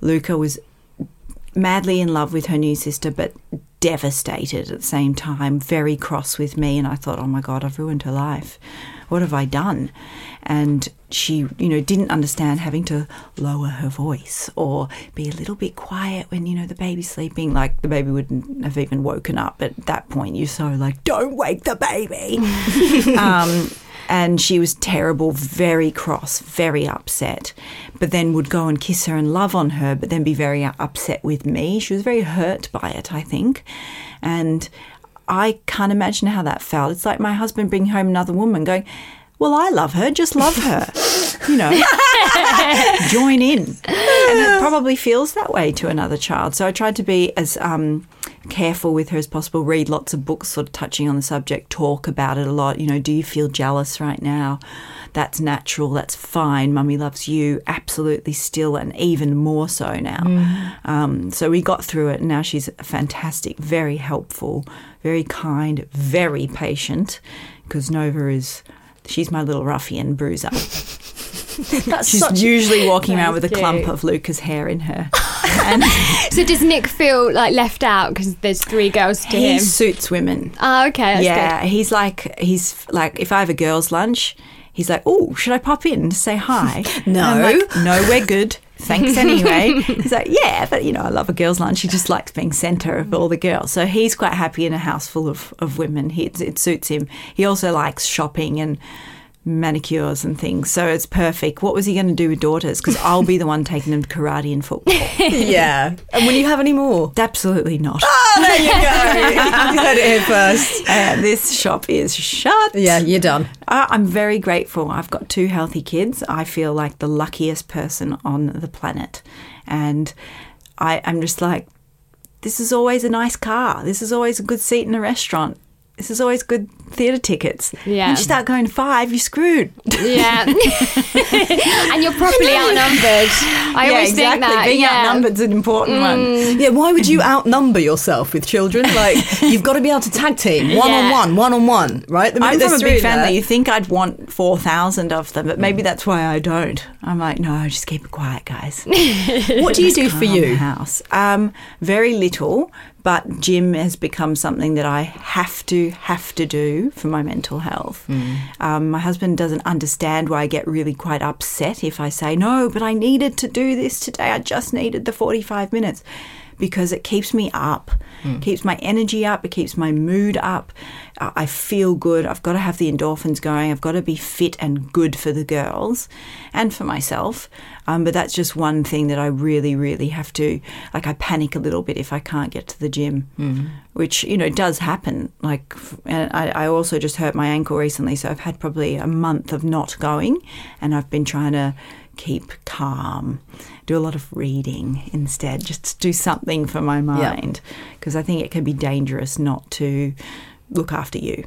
Luca was madly in love with her new sister, but devastated at the same time, very cross with me. And I thought, oh my God, I've ruined her life. What have I done? And she, you know, didn't understand having to lower her voice or be a little bit quiet when, you know, the baby's sleeping. Like the baby wouldn't have even woken up at that point. You're so like, don't wake the baby. um, and she was terrible, very cross, very upset. But then would go and kiss her and love on her, but then be very upset with me. She was very hurt by it, I think. And I can't imagine how that felt. It's like my husband bringing home another woman going, Well, I love her, just love her. you know, join in. And it probably feels that way to another child. So I tried to be as um, careful with her as possible, read lots of books sort of touching on the subject, talk about it a lot. You know, do you feel jealous right now? That's natural, that's fine. Mummy loves you, absolutely still, and even more so now. Um, so we got through it, and now she's fantastic, very helpful, very kind, very patient, because Nova is. She's my little ruffian bruiser. That's She's such usually walking around with a clump of Luca's hair in her. and So does Nick feel like left out because there's three girls to he him? He suits women. Oh, okay, yeah, he's like he's like if I have a girls' lunch, he's like, "Oh, should I pop in to say hi?" No. Like, no, we're good. Thanks anyway. he's like, "Yeah, but you know, I love a girls' lunch." He just likes being centre of all the girls, so he's quite happy in a house full of of women. He, it, it suits him. He also likes shopping and manicures and things, so it's perfect. What was he going to do with daughters? Because I'll be the one taking them to karate and football. yeah. And will you have any more? Absolutely not. Oh, there you go. you heard it here first. Uh, this shop is shut. Yeah, you're done. I- I'm very grateful. I've got two healthy kids. I feel like the luckiest person on the planet. And I, I'm just like, this is always a nice car. This is always a good seat in a restaurant. This is always good theatre tickets. Yeah. When you start going five, you're screwed. Yeah. and you're properly outnumbered. I yeah, always exactly. think that. Being yeah. Mm. outnumbered's an important one. Yeah, why would you outnumber yourself with children? Like, you've got to be able to tag team one on one, one on one, right? The I'm from a big family. You think I'd want 4,000 of them, but maybe that's why I don't. I'm like, no, just keep it quiet, guys. What do you do for you? house? Um, very little, but gym has become something that I have to have to do for my mental health. Hmm. Um, my husband doesn't understand why I get really quite upset if I say no, but I needed to do this today. I just needed the forty-five minutes. Because it keeps me up, Hmm. keeps my energy up, it keeps my mood up. I feel good. I've got to have the endorphins going. I've got to be fit and good for the girls and for myself. Um, but that's just one thing that I really, really have to. Like, I panic a little bit if I can't get to the gym, which you know does happen. Like, and I, I also just hurt my ankle recently, so I've had probably a month of not going, and I've been trying to keep calm, do a lot of reading instead, just do something for my mind, because I think it can be dangerous not to look after you.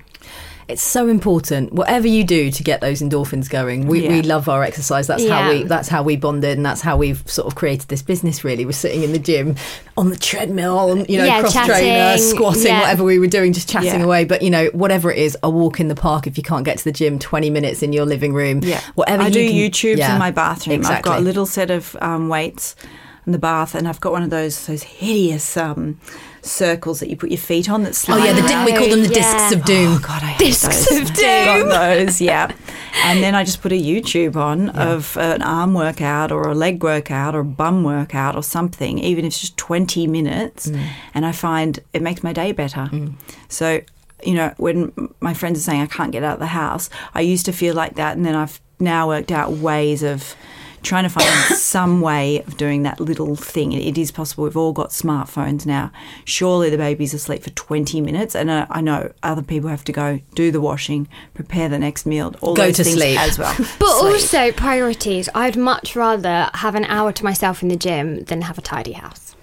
It's so important. Whatever you do to get those endorphins going, we, we love our exercise. That's how we that's how we bonded, and that's how we've sort of created this business. Really, we're sitting in the gym on the treadmill, you know, Yeah, cross trainer, squatting, yeah. whatever we were doing, just chatting Yeah. away. But you know, whatever it is, a walk in the park if you can't get to the gym, twenty minutes in your living room. Yeah, whatever I you do can- YouTubes yeah, in my bathroom. I've got a little set of um, weights in the bath, and I've got one of those those hideous um, circles that you put your feet on that Oh yeah, the di- we call them the Yeah. discs of doom. Oh god, I hate Discs those. of doom. Got those, yeah. And then I just put a YouTube on of an arm workout or a leg workout or a bum workout or something, even if it's just twenty minutes, Mm. and I find it makes my day better. So. You know, when my friends are saying I can't get out of the house, I used to feel like that, and then I've now worked out ways of trying to find some way of doing that little thing. It is possible. We've all got smartphones now. Surely the baby's asleep for 20 minutes, and uh, I know other people have to go do the washing, prepare the next meal, all Go those to things sleep. as well. But Sleep. also priorities. I'd much rather have an hour to myself in the gym than have a tidy house.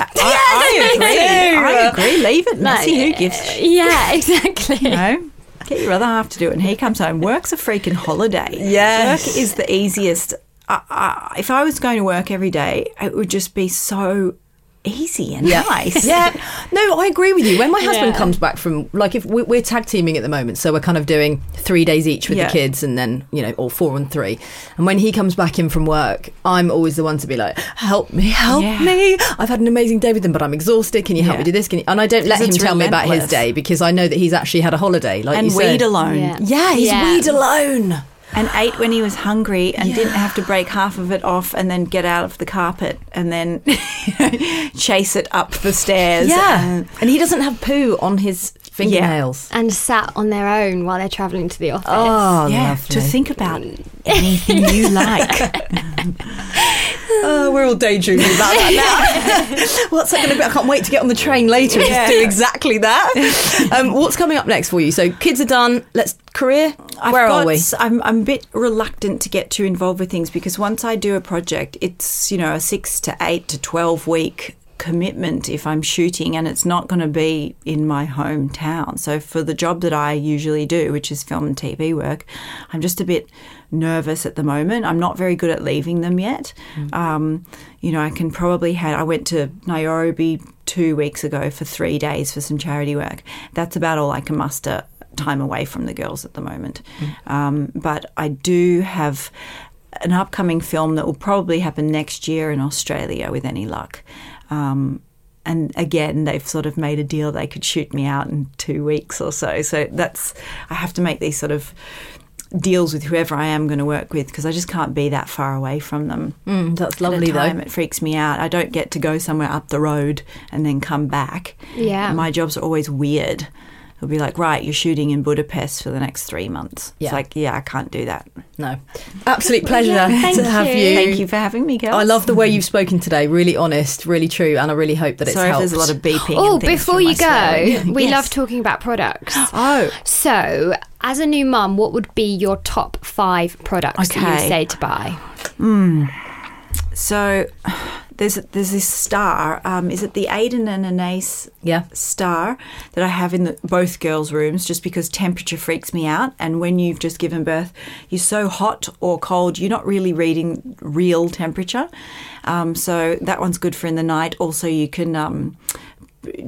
I, I agree. I agree. Leave it messy. Who gives? Yeah, exactly. You know, get your other half to do it, and he comes home. Work's a freaking holiday. Yes. work is the easiest. I, I, if I was going to work every day, it would just be so easy and nice. Yeah, no, I agree with you. When my husband Yeah. comes back from, like, if we- we're tag teaming at the moment, so we're kind of doing three days each with Yeah. the kids, and then you know, or four and three. And when he comes back in from work, I'm always the one to be like, "Help me, help Yeah. me! I've had an amazing day with them, but I'm exhausted. Can you help Yeah. me do this? Can you?" And I don't let him it's tell me about his day because I know that he's actually had a holiday. Like and you weed said. alone. Yeah. Yeah, he's Yeah. weed alone. And ate when he was hungry and didn't have to break half of it off and then get out of the carpet and then chase it up the stairs. Yeah, Uh, and he doesn't have poo on his fingernails. And sat on their own while they're travelling to the office. Oh, yeah, lovely. to think about anything you like. Oh, we're all daydreaming about that now. what's that going to be? I can't wait to get on the train later and just do exactly that. Um, what's coming up next for you? So kids are done. Let's career. I've Where got, are we? I'm, I'm a bit reluctant to get too involved with things because once I do a project, it's, you know, a six to eight to 12 week commitment if I'm shooting and it's not going to be in my hometown. So for the job that I usually do, which is film and TV work, I'm just a bit nervous at the moment. I'm not very good at leaving them yet. Um, you know, I can probably had I went to Nairobi two weeks ago for three days for some charity work. That's about all I can muster time away from the girls at the moment. Um, but I do have an upcoming film that will probably happen next year in Australia with any luck. Um, and again, they've sort of made a deal they could shoot me out in two weeks or so. So that's I have to make these sort of deals with whoever I am going to work with because I just can't be that far away from them. Mm, that's lovely time, though. It freaks me out. I don't get to go somewhere up the road and then come back. Yeah. My jobs are always weird. It'll be like, right, you're shooting in Budapest for the next three months. Yeah. It's like, yeah, I can't do that. No, absolute pleasure thank to have you. you. Thank you for having me, girls. I love the way you've spoken today. Really honest, really true, and I really hope that it's Sorry if helped. there's a lot of beeping. Oh, and before you go, swearing. we Yes. love talking about products. Oh, So, as a new mum, what would be your top five products that you would say to buy? Hmm. so there's there's this star. Um, is it the Aden and Anais Yeah. star that I have in the, both girls' rooms just because temperature freaks me out. And when you've just given birth, you're so hot or cold, you're not really reading real temperature. Um, so that one's good for in the night. Also, you can. Um,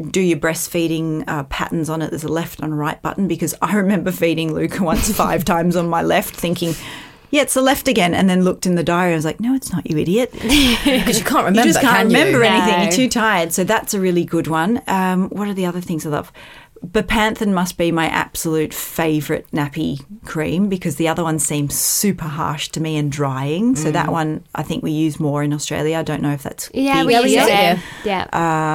do your breastfeeding uh, patterns on it. There's a left and right button because I remember feeding Luca once five times on my left, thinking, yeah, it's the left again, and then looked in the diary. I was like, no, it's not, you idiot. Because you can't remember. You just can't can remember you? anything. No. You're too tired. So that's a really good one. Um, what are the other things I love? Bepanthen must be my absolute favourite nappy cream because the other one seems super harsh to me and drying. So that one I think we use more in Australia. I don't know if that's Yeah, we Yeah, use it. use it Yeah.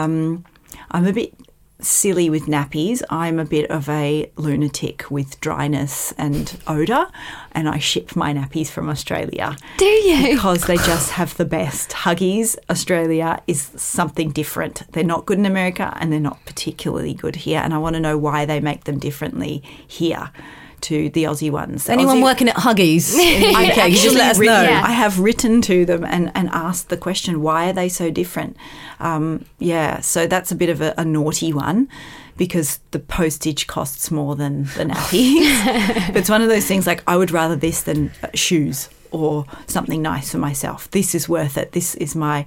um, I'm a bit silly with nappies. I'm a bit of a lunatic with dryness and odour, and I ship my nappies from Australia. Do you? Because they just have the best. Huggies Australia is something different. They're not good in America and they're not particularly good here. And I want to know why they make them differently here to the Aussie ones. Anyone Aussie- working at Huggies in the UK, just let us know. Yeah. I have written to them and, and asked the question, why are they so different? Um, yeah, so that's a bit of a, a naughty one because the postage costs more than the nappies. but it's one of those things like, I would rather this than uh, shoes or something nice for myself. This is worth it. This is my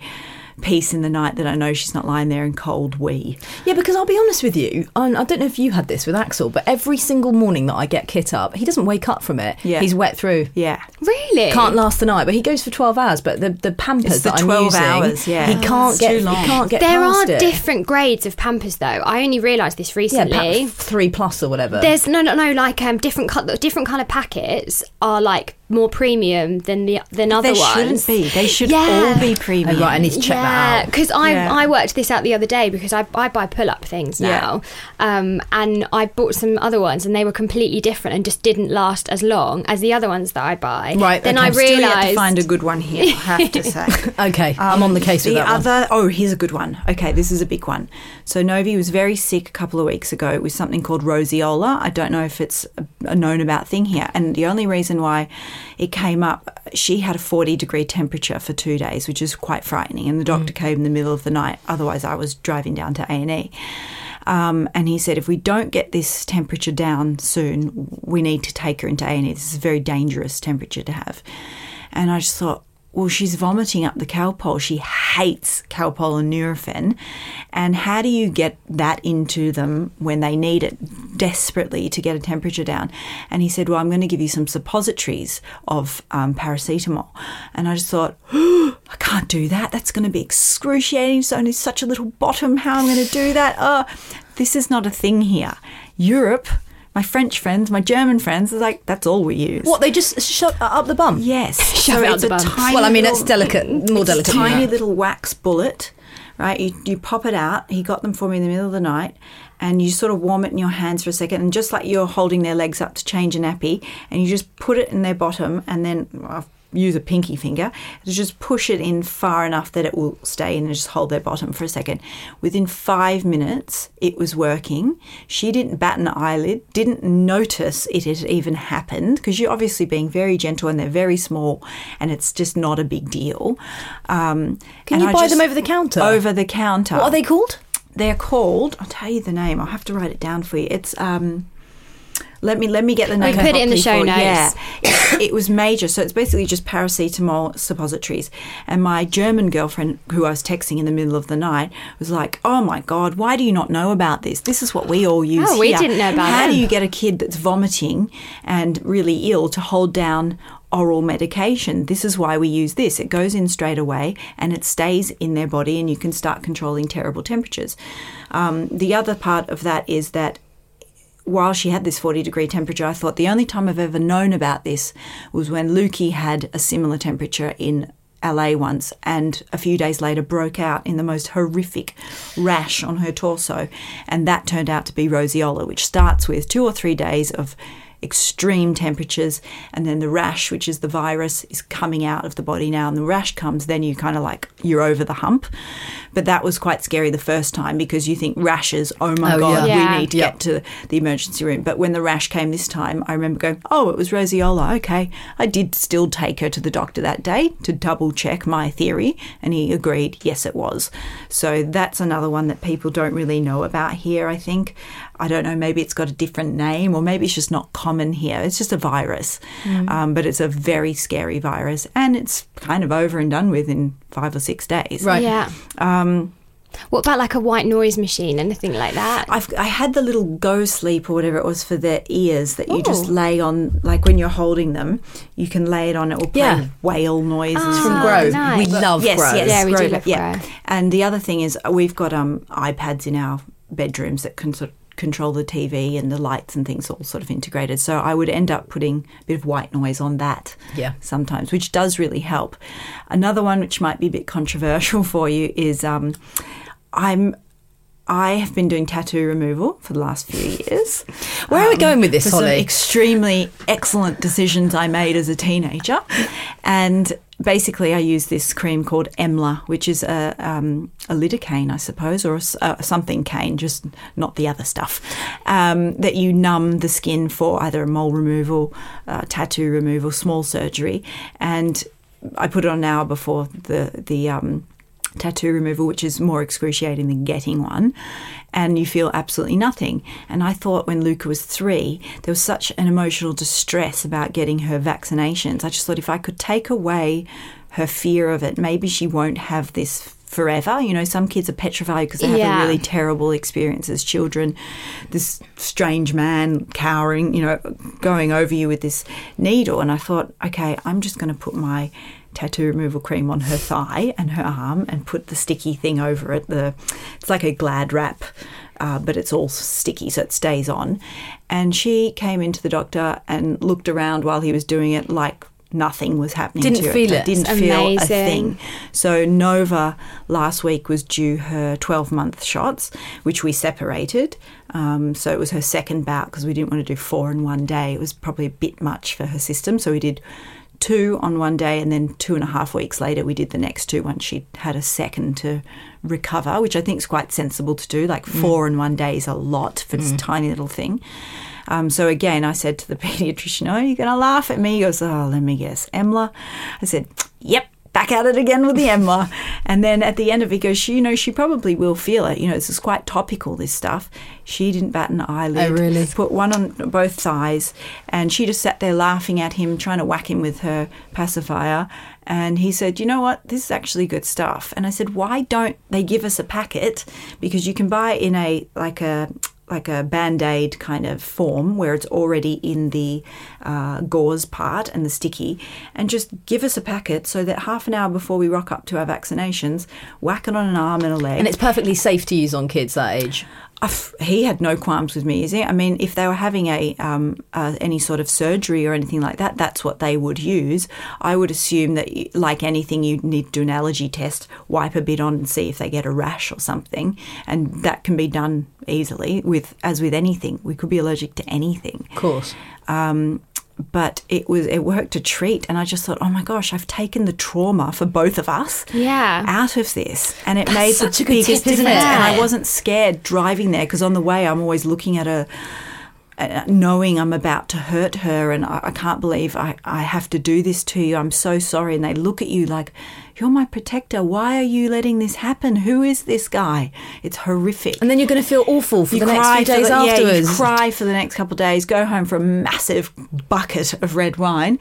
peace in the night that I know she's not lying there in cold wee. Yeah, because I'll be honest with you, and I don't know if you had this with Axel, but every single morning that I get Kit up, he doesn't wake up from it. Yeah. He's wet through. Yeah. Really? Can't last the night, but he goes for twelve hours. But the the Pampers It's the that I'm 12 using, hours, yeah. he can't It's get too long. he can't get There are it. different grades of Pampers, though. I only realised this yeah, recently. Pamp three plus or whatever. There's no, no, no. Like um, different, co- different kind of packets are like more premium than the than other They ones. They shouldn't be. They should Yeah. all be Oh, premium. right, I need to check yeah, that out. because I Yeah. I worked this out the other day because I, I buy pull up things Yeah. now, um, and I bought some other ones and they were completely different and just didn't last as long as the other ones that I buy. Right, Then okay. I I'm to realised find a good one here, I have to say. Okay, I'm on the case with the that one. other, oh, here's a good one. Okay, this is a big one. So Novi was very sick a couple of weeks ago with something called roseola. I don't know if it's a, known about thing here. And the only reason why it came up, she had a 40 degree temperature for two days, which is quite frightening. And the doctor came in the middle of the night. Otherwise, I was driving down to A and E. Um, and he said, if we don't get this temperature down soon, we need to take her into A&E. This is a very dangerous temperature to have. And I just thought, well, she's vomiting up the Calpol. She hates Calpol and Nurofen. And how do you get that into them when they need it desperately to get a temperature down? And he said, well, I'm going to give you some suppositories of um, paracetamol. And I just thought, I can't do that. That's going to be excruciating. It's only such a little bottom. How am I going to do that? Oh, this is not a thing here. Europe, my French friends, my German friends, is like, that's all we use. What they just shut up the bum? Yes. Shove so it up the bum. tiny Well, I mean, little- it's delicate, more it's delicate. tiny little wax bullet, right? You, you pop it out. He got them for me in the middle of the night, and you sort of warm it in your hands for a second, and just like you're holding their legs up to change a nappy, and you just put it in their bottom, and then. I'll Use a pinky finger to just push it in far enough that it will stay in and just hold their bottom for a second. Within five minutes, it was working. She didn't bat an eyelid, didn't notice it had even happened because you're obviously being very gentle and they're very small and it's just not a big deal. Um, Can you I buy them over the counter? Over the counter. What are they called? They're called. I'll tell you the name. I'll have to write it down for you. It's um. Let me let me get the name. We put it in the show notes. Yeah, it, it was major. So it's basically just paracetamol suppositories. And my German girlfriend, who I was texting in the middle of the night, was like, "Oh my god, why do you not know about this? This is what we all use Oh, we here. didn't know about How it." do you get a kid that's vomiting and really ill to hold down?" oral medication. This is why we use this. It goes in straight away and it stays in their body, and you can start controlling terrible temperatures. Um, the other part of that is that while she had this 40 degree temperature, I thought the only time I've ever known about this was when Lukey had a similar temperature in LA once and a few days later broke out in the most horrific rash on her torso. And that turned out to be roseola, which starts with two or three days of extreme temperatures and then the rash which is the virus is coming out of the body now and the rash comes then you kind of like you're over the hump but that was quite scary the first time because you think rashes oh my Oh, god yeah. Yeah. we need to Yep. get to the emergency room but when the rash came this time i remember going oh it was roseola okay i did still take her to the doctor that day to double check my theory and he agreed yes it was so that's another one that people don't really know about here i think i don't know maybe it's got a different name or maybe it's just not common here it's just a virus um, but it's a very scary virus and it's kind of over and done with in five or six days Right. Yeah. um, What about like a white noise machine, anything like that? I've, I had the little go sleep or whatever it was for their ears that you just lay on, like when you're holding them, you can lay it on. It will play Yeah. whale noises. Ah, From Grove. nice. We love yes, Grove. yes, Yeah, we do love yeah. Grove. And the other thing is, uh, we've got um, iPads in our bedrooms that can sort of control the TV and the lights and things all sort of integrated. So I would end up putting a bit of white noise on that Yeah. sometimes, which does really help. Another one which might be a bit controversial for you is um, I'm I have been doing tattoo removal for the last few years. Where are we going with this, for some extremely excellent decisions I made as a teenager, and basically I use this cream called Emla, which is a um, a lidocaine, I suppose, or a uh, something cane, just not the other stuff. Um, that you numb the skin for either a mole removal, uh, tattoo removal, small surgery, and I put it on an hour before the the um, tattoo removal, which is more excruciating than getting one, and you feel absolutely nothing. And I thought when Luca was three, there was such an emotional distress about getting her vaccinations. I just thought if I could take away her fear of it, maybe she won't have this forever. You know, some kids are petrified because they have Yeah. a really terrible experience as children. This strange man cowering, you know, going over you with this needle. And I thought, okay, I'm just going to put my tattoo removal cream on her thigh and her arm and put the sticky thing over it. The it's like a glad wrap. Uh, but it's all sticky, so it stays on. And she came into the doctor and looked around while he was doing it, like nothing was happening Didn't to feel it. it. Didn't feel a thing. So Nova last week was due her 12 month shots, which we separated. Um, so it was her second bout because we didn't want to do four in one day. It was probably a bit much for her system. So we did two on one day and then two and a half weeks later we did the next two once she'd had a second to recover, which I think is quite sensible to do. Like four in one day is a lot for this tiny little thing. Um, so again, I said to the pediatrician, "Oh, you're going to laugh at me?" He goes, "Oh, let me guess, Emla." I said, "Yep." Back at it again with the Emla. And then at the end of it, he goes, she, you know, she probably will feel it. You know, this is quite topical, this stuff. She didn't bat an eyelid. Oh, really? Put one on both thighs. And she just sat there laughing at him, trying to whack him with her pacifier. And he said, You know what? This is actually good stuff. And I said, Why don't they give us a packet? Because you can buy in a, like a, like a band-aid kind of form where it's already in the uh, gauze part and the sticky and just give us a packet so that half an hour before we rock up to our vaccinations whack it on an arm and a leg And it's perfectly safe to use on kids that age. He had no qualms with me using it. I mean, if they were having a um, uh, any sort of surgery or anything like that, that's what they would use. I would assume that, like anything, you need to do an allergy test, wipe a bit on, and see if they get a rash or something, and that can be done easily. With as with anything, we could be allergic to anything Of course. But it was it worked a treat. And i just thought oh my gosh i've taken the trauma for both of us Yeah. out of this. And it made such the biggest tip, isn't difference. And i wasn't scared driving there because on the way i'm always looking at a knowing I'm about to hurt her and I, I can't believe I, I have to do this to you. I'm so sorry. And they look at you like, you're my protector. Why are you letting this happen? Who is this guy? It's horrific And then you're going to feel awful for the next few days the- Yeah, you cry for the next couple of days, go home for a massive bucket of red wine,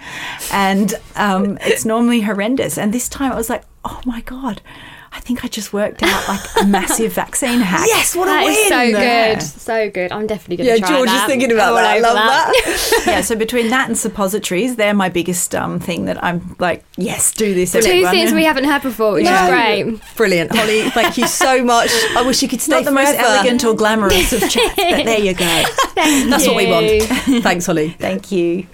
and um, it's normally horrendous. And this time it was like, oh my god. I think I just worked out like a massive vaccine hack. Yes, what a That win! is so Yeah. good. So good. I'm definitely going to Yeah, to try George that. is thinking about I'm that. I love that. yeah, so between that and suppositories, they're my biggest um, thing that I'm like, yes, do this. Two everyone. things we haven't heard before, which No. is great. Brilliant, Holly. Thank you so much. I wish you could stay Not the most elegant or glamorous of chats, but there you go. That's what we want. Thanks, Holly. Thank you.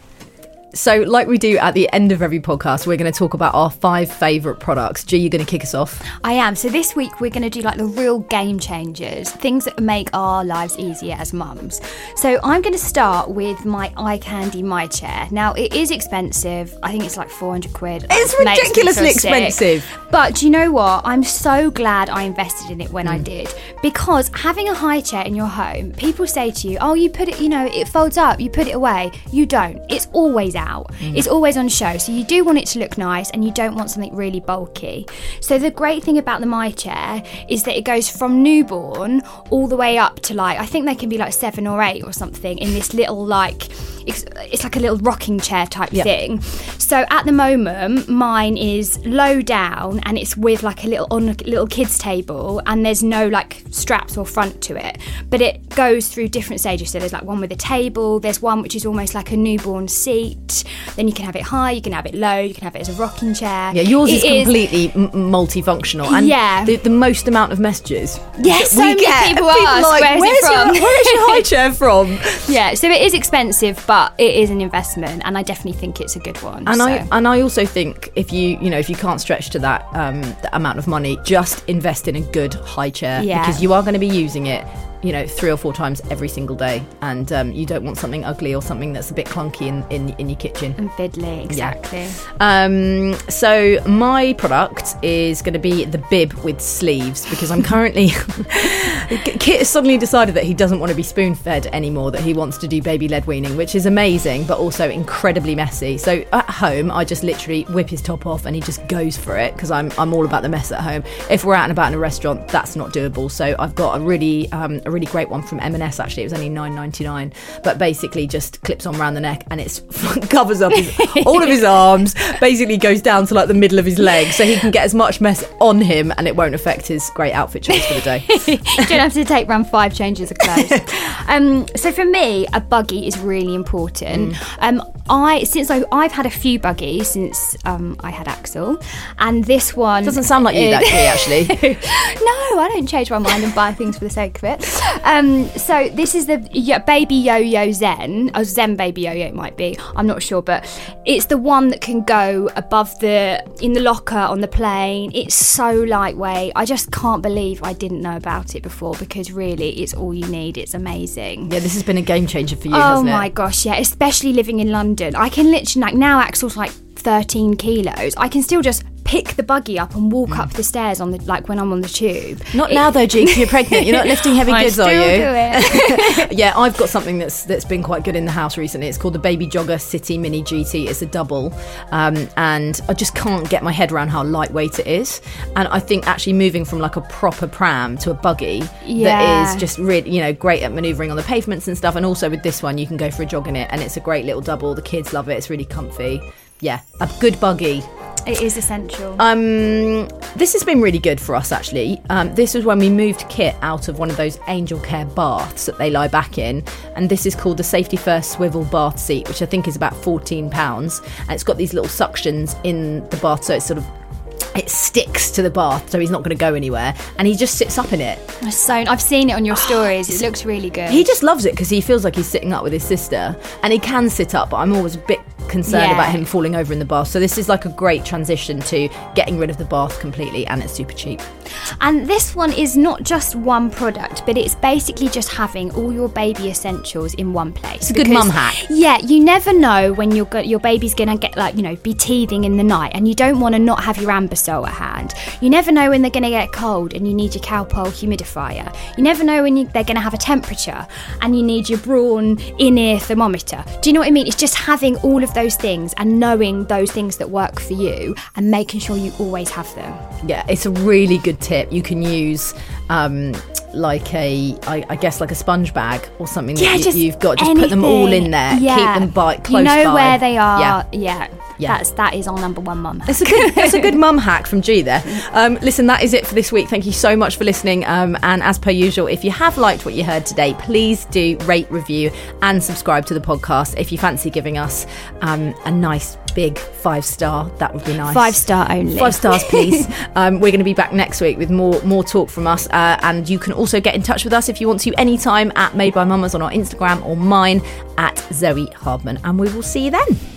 So, like we do at the end of every podcast, we're going to talk about our five favourite products. G, you're going to kick us off. I am. So this week we're going to do like the real game changers, things that make our lives easier as mums. So I'm going to start with my iCandy MiChair. Now it is expensive. I think it's like 400 quid. It's me ridiculously expensive. But do you know what? I'm so glad I invested in it when Mm. I did because having a high chair in your home, people say to you, "Oh, you put it, you know, it folds up, you put it away." You don't. It's always out. Mm. It's always on show. So you do want it to look nice and you don't want something really bulky. So the great thing about the MiChair is that it goes from newborn all the way up to like I think they can be like 7 or 8 or something in this little like it's, it's like a little rocking chair type Yep. thing. So at the moment, mine is low down and it's with like a little on a little kids table, and there's no like straps or front to it. But it goes through different stages. So there's like one with a table. There's one which is almost like a newborn seat. Then you can have it high, you can have it low, you can have it as a rocking chair. Yeah, yours It is completely m- multifunctional. And Yeah. the, the most amount of messages. Yeah, that so many people ask, like, "Where's it from?" Your, where's your high chair from? Yeah, so it is expensive, but it is an investment, and I definitely think it's a good one. And so. I and I also think if you you know if you can't stretch to that um, amount of money, just invest in a good high chair Yeah. because you are going to be using it. You know, three or four times every single day, and um, you don't want something ugly or something that's a bit clunky in, in, in your kitchen. and fiddly, exactly. Um, so my product is going to be the bib with sleeves because I'm currently. Kit has suddenly decided that he doesn't want to be spoon fed anymore. That he wants to do baby led weaning, which is amazing, but also incredibly messy. So at home, I just literally whip his top off and he just goes for it because I'm I'm all about the mess at home. If we're out and about in a restaurant, that's not doable. So I've got a really um, a really great one from M&S. Actually, it was only nine ninety nine, but basically just clips on around the neck and it covers up his, all of his arms. Basically goes down to like the middle of his legs, so he can get as much mess on him and it won't affect his great outfit choice for the day. you don't have to take around five changes of clothes. um, so for me, a buggy is really important. Mm. Um, I since I, I've had a few buggies since um, I had Axel, and this one Doesn't sound like you, that actually. no, I don't change my mind and buy things for the sake of it. Um, so this is the yeah, Baby Yo-Yo Zen, or Zen Baby Yo-Yo it might be. I'm not sure, but it's the one that can go above the in the locker on the plane. It's so lightweight. I just can't believe I didn't know about it before because really, it's all you need. It's amazing. Yeah, this has been a game changer for you, Oh hasn't it? my gosh, yeah, especially living in London. I can literally like now Axel's like 13 kilos. I can still just pick the buggy up and walk up the stairs on the like when I'm on the tube. Not It- now though, G. You're pregnant. You're not lifting heavy goods, are you? do it. yeah, I've got something that's that's been quite good in the house recently. It's called the Baby Jogger City Mini GT. It's a double, um, and I just can't get my head around how lightweight it is. And I think actually moving from like a proper pram to a buggy that Yeah. is just really you know great at manoeuvring on the pavements and stuff. And also with this one, you can go for a jog in it, and it's a great little double. The kids love it. It's really comfy. Yeah, a good buggy. It is essential. Um, this has been really good for us actually. Um, this was when we moved Kit out of one of those Angelcare baths that they lie back in, and this is called the Safety First Swivel Bath Seat, which I think is about fourteen pounds, and it's got these little suctions in the bath, so it's sort of it sticks to the bath, so he's not going to go anywhere, and he just sits up in it. so I've seen it on your stories. It looks really good. He just loves it because he feels like he's sitting up with his sister, and he can sit up, but I'm always a bit concerned Yeah. about him falling over in the bath. So this is like a great transition to getting rid of the bath completely, and it's super cheap. And this one is not just one product, but it's basically just having all your baby essentials in one place. It's a good mum hack. Yeah, you never know when your your baby's gonna get like you know be teething in the night, and you don't want to not have your Anbesol at hand. You never know when they're gonna get cold, and you need your Calpol humidifier. You never know when you, they're gonna have a temperature, and you need your Braun in-ear thermometer. Do you know what I mean? It's just having all of those things and knowing those things that work for you, and making sure you always have them. Yeah, it's a really good tip. You can use um, like a, I, I guess, like a sponge bag or something Yeah, you, just you've got. Just put them all in there. Yeah. Keep them by close You know by. where they are. Yeah. Yeah. Yeah. That's that is our number one mum. That's a good. That's a good mum hack from G there. Um, listen, that is it for this week. Thank you so much for listening. Um, and as per usual, if you have liked what you heard today, please do rate, review, and subscribe to the podcast. If you fancy giving us um, a nice big five star, that would be nice. Five star only. Five stars, please. um, we're going to be back next week with more more talk from us, uh, and you can also get in touch with us if you want to anytime at Made by Mamas on our Instagram or mine at Zoe Hardman, and we will see you then.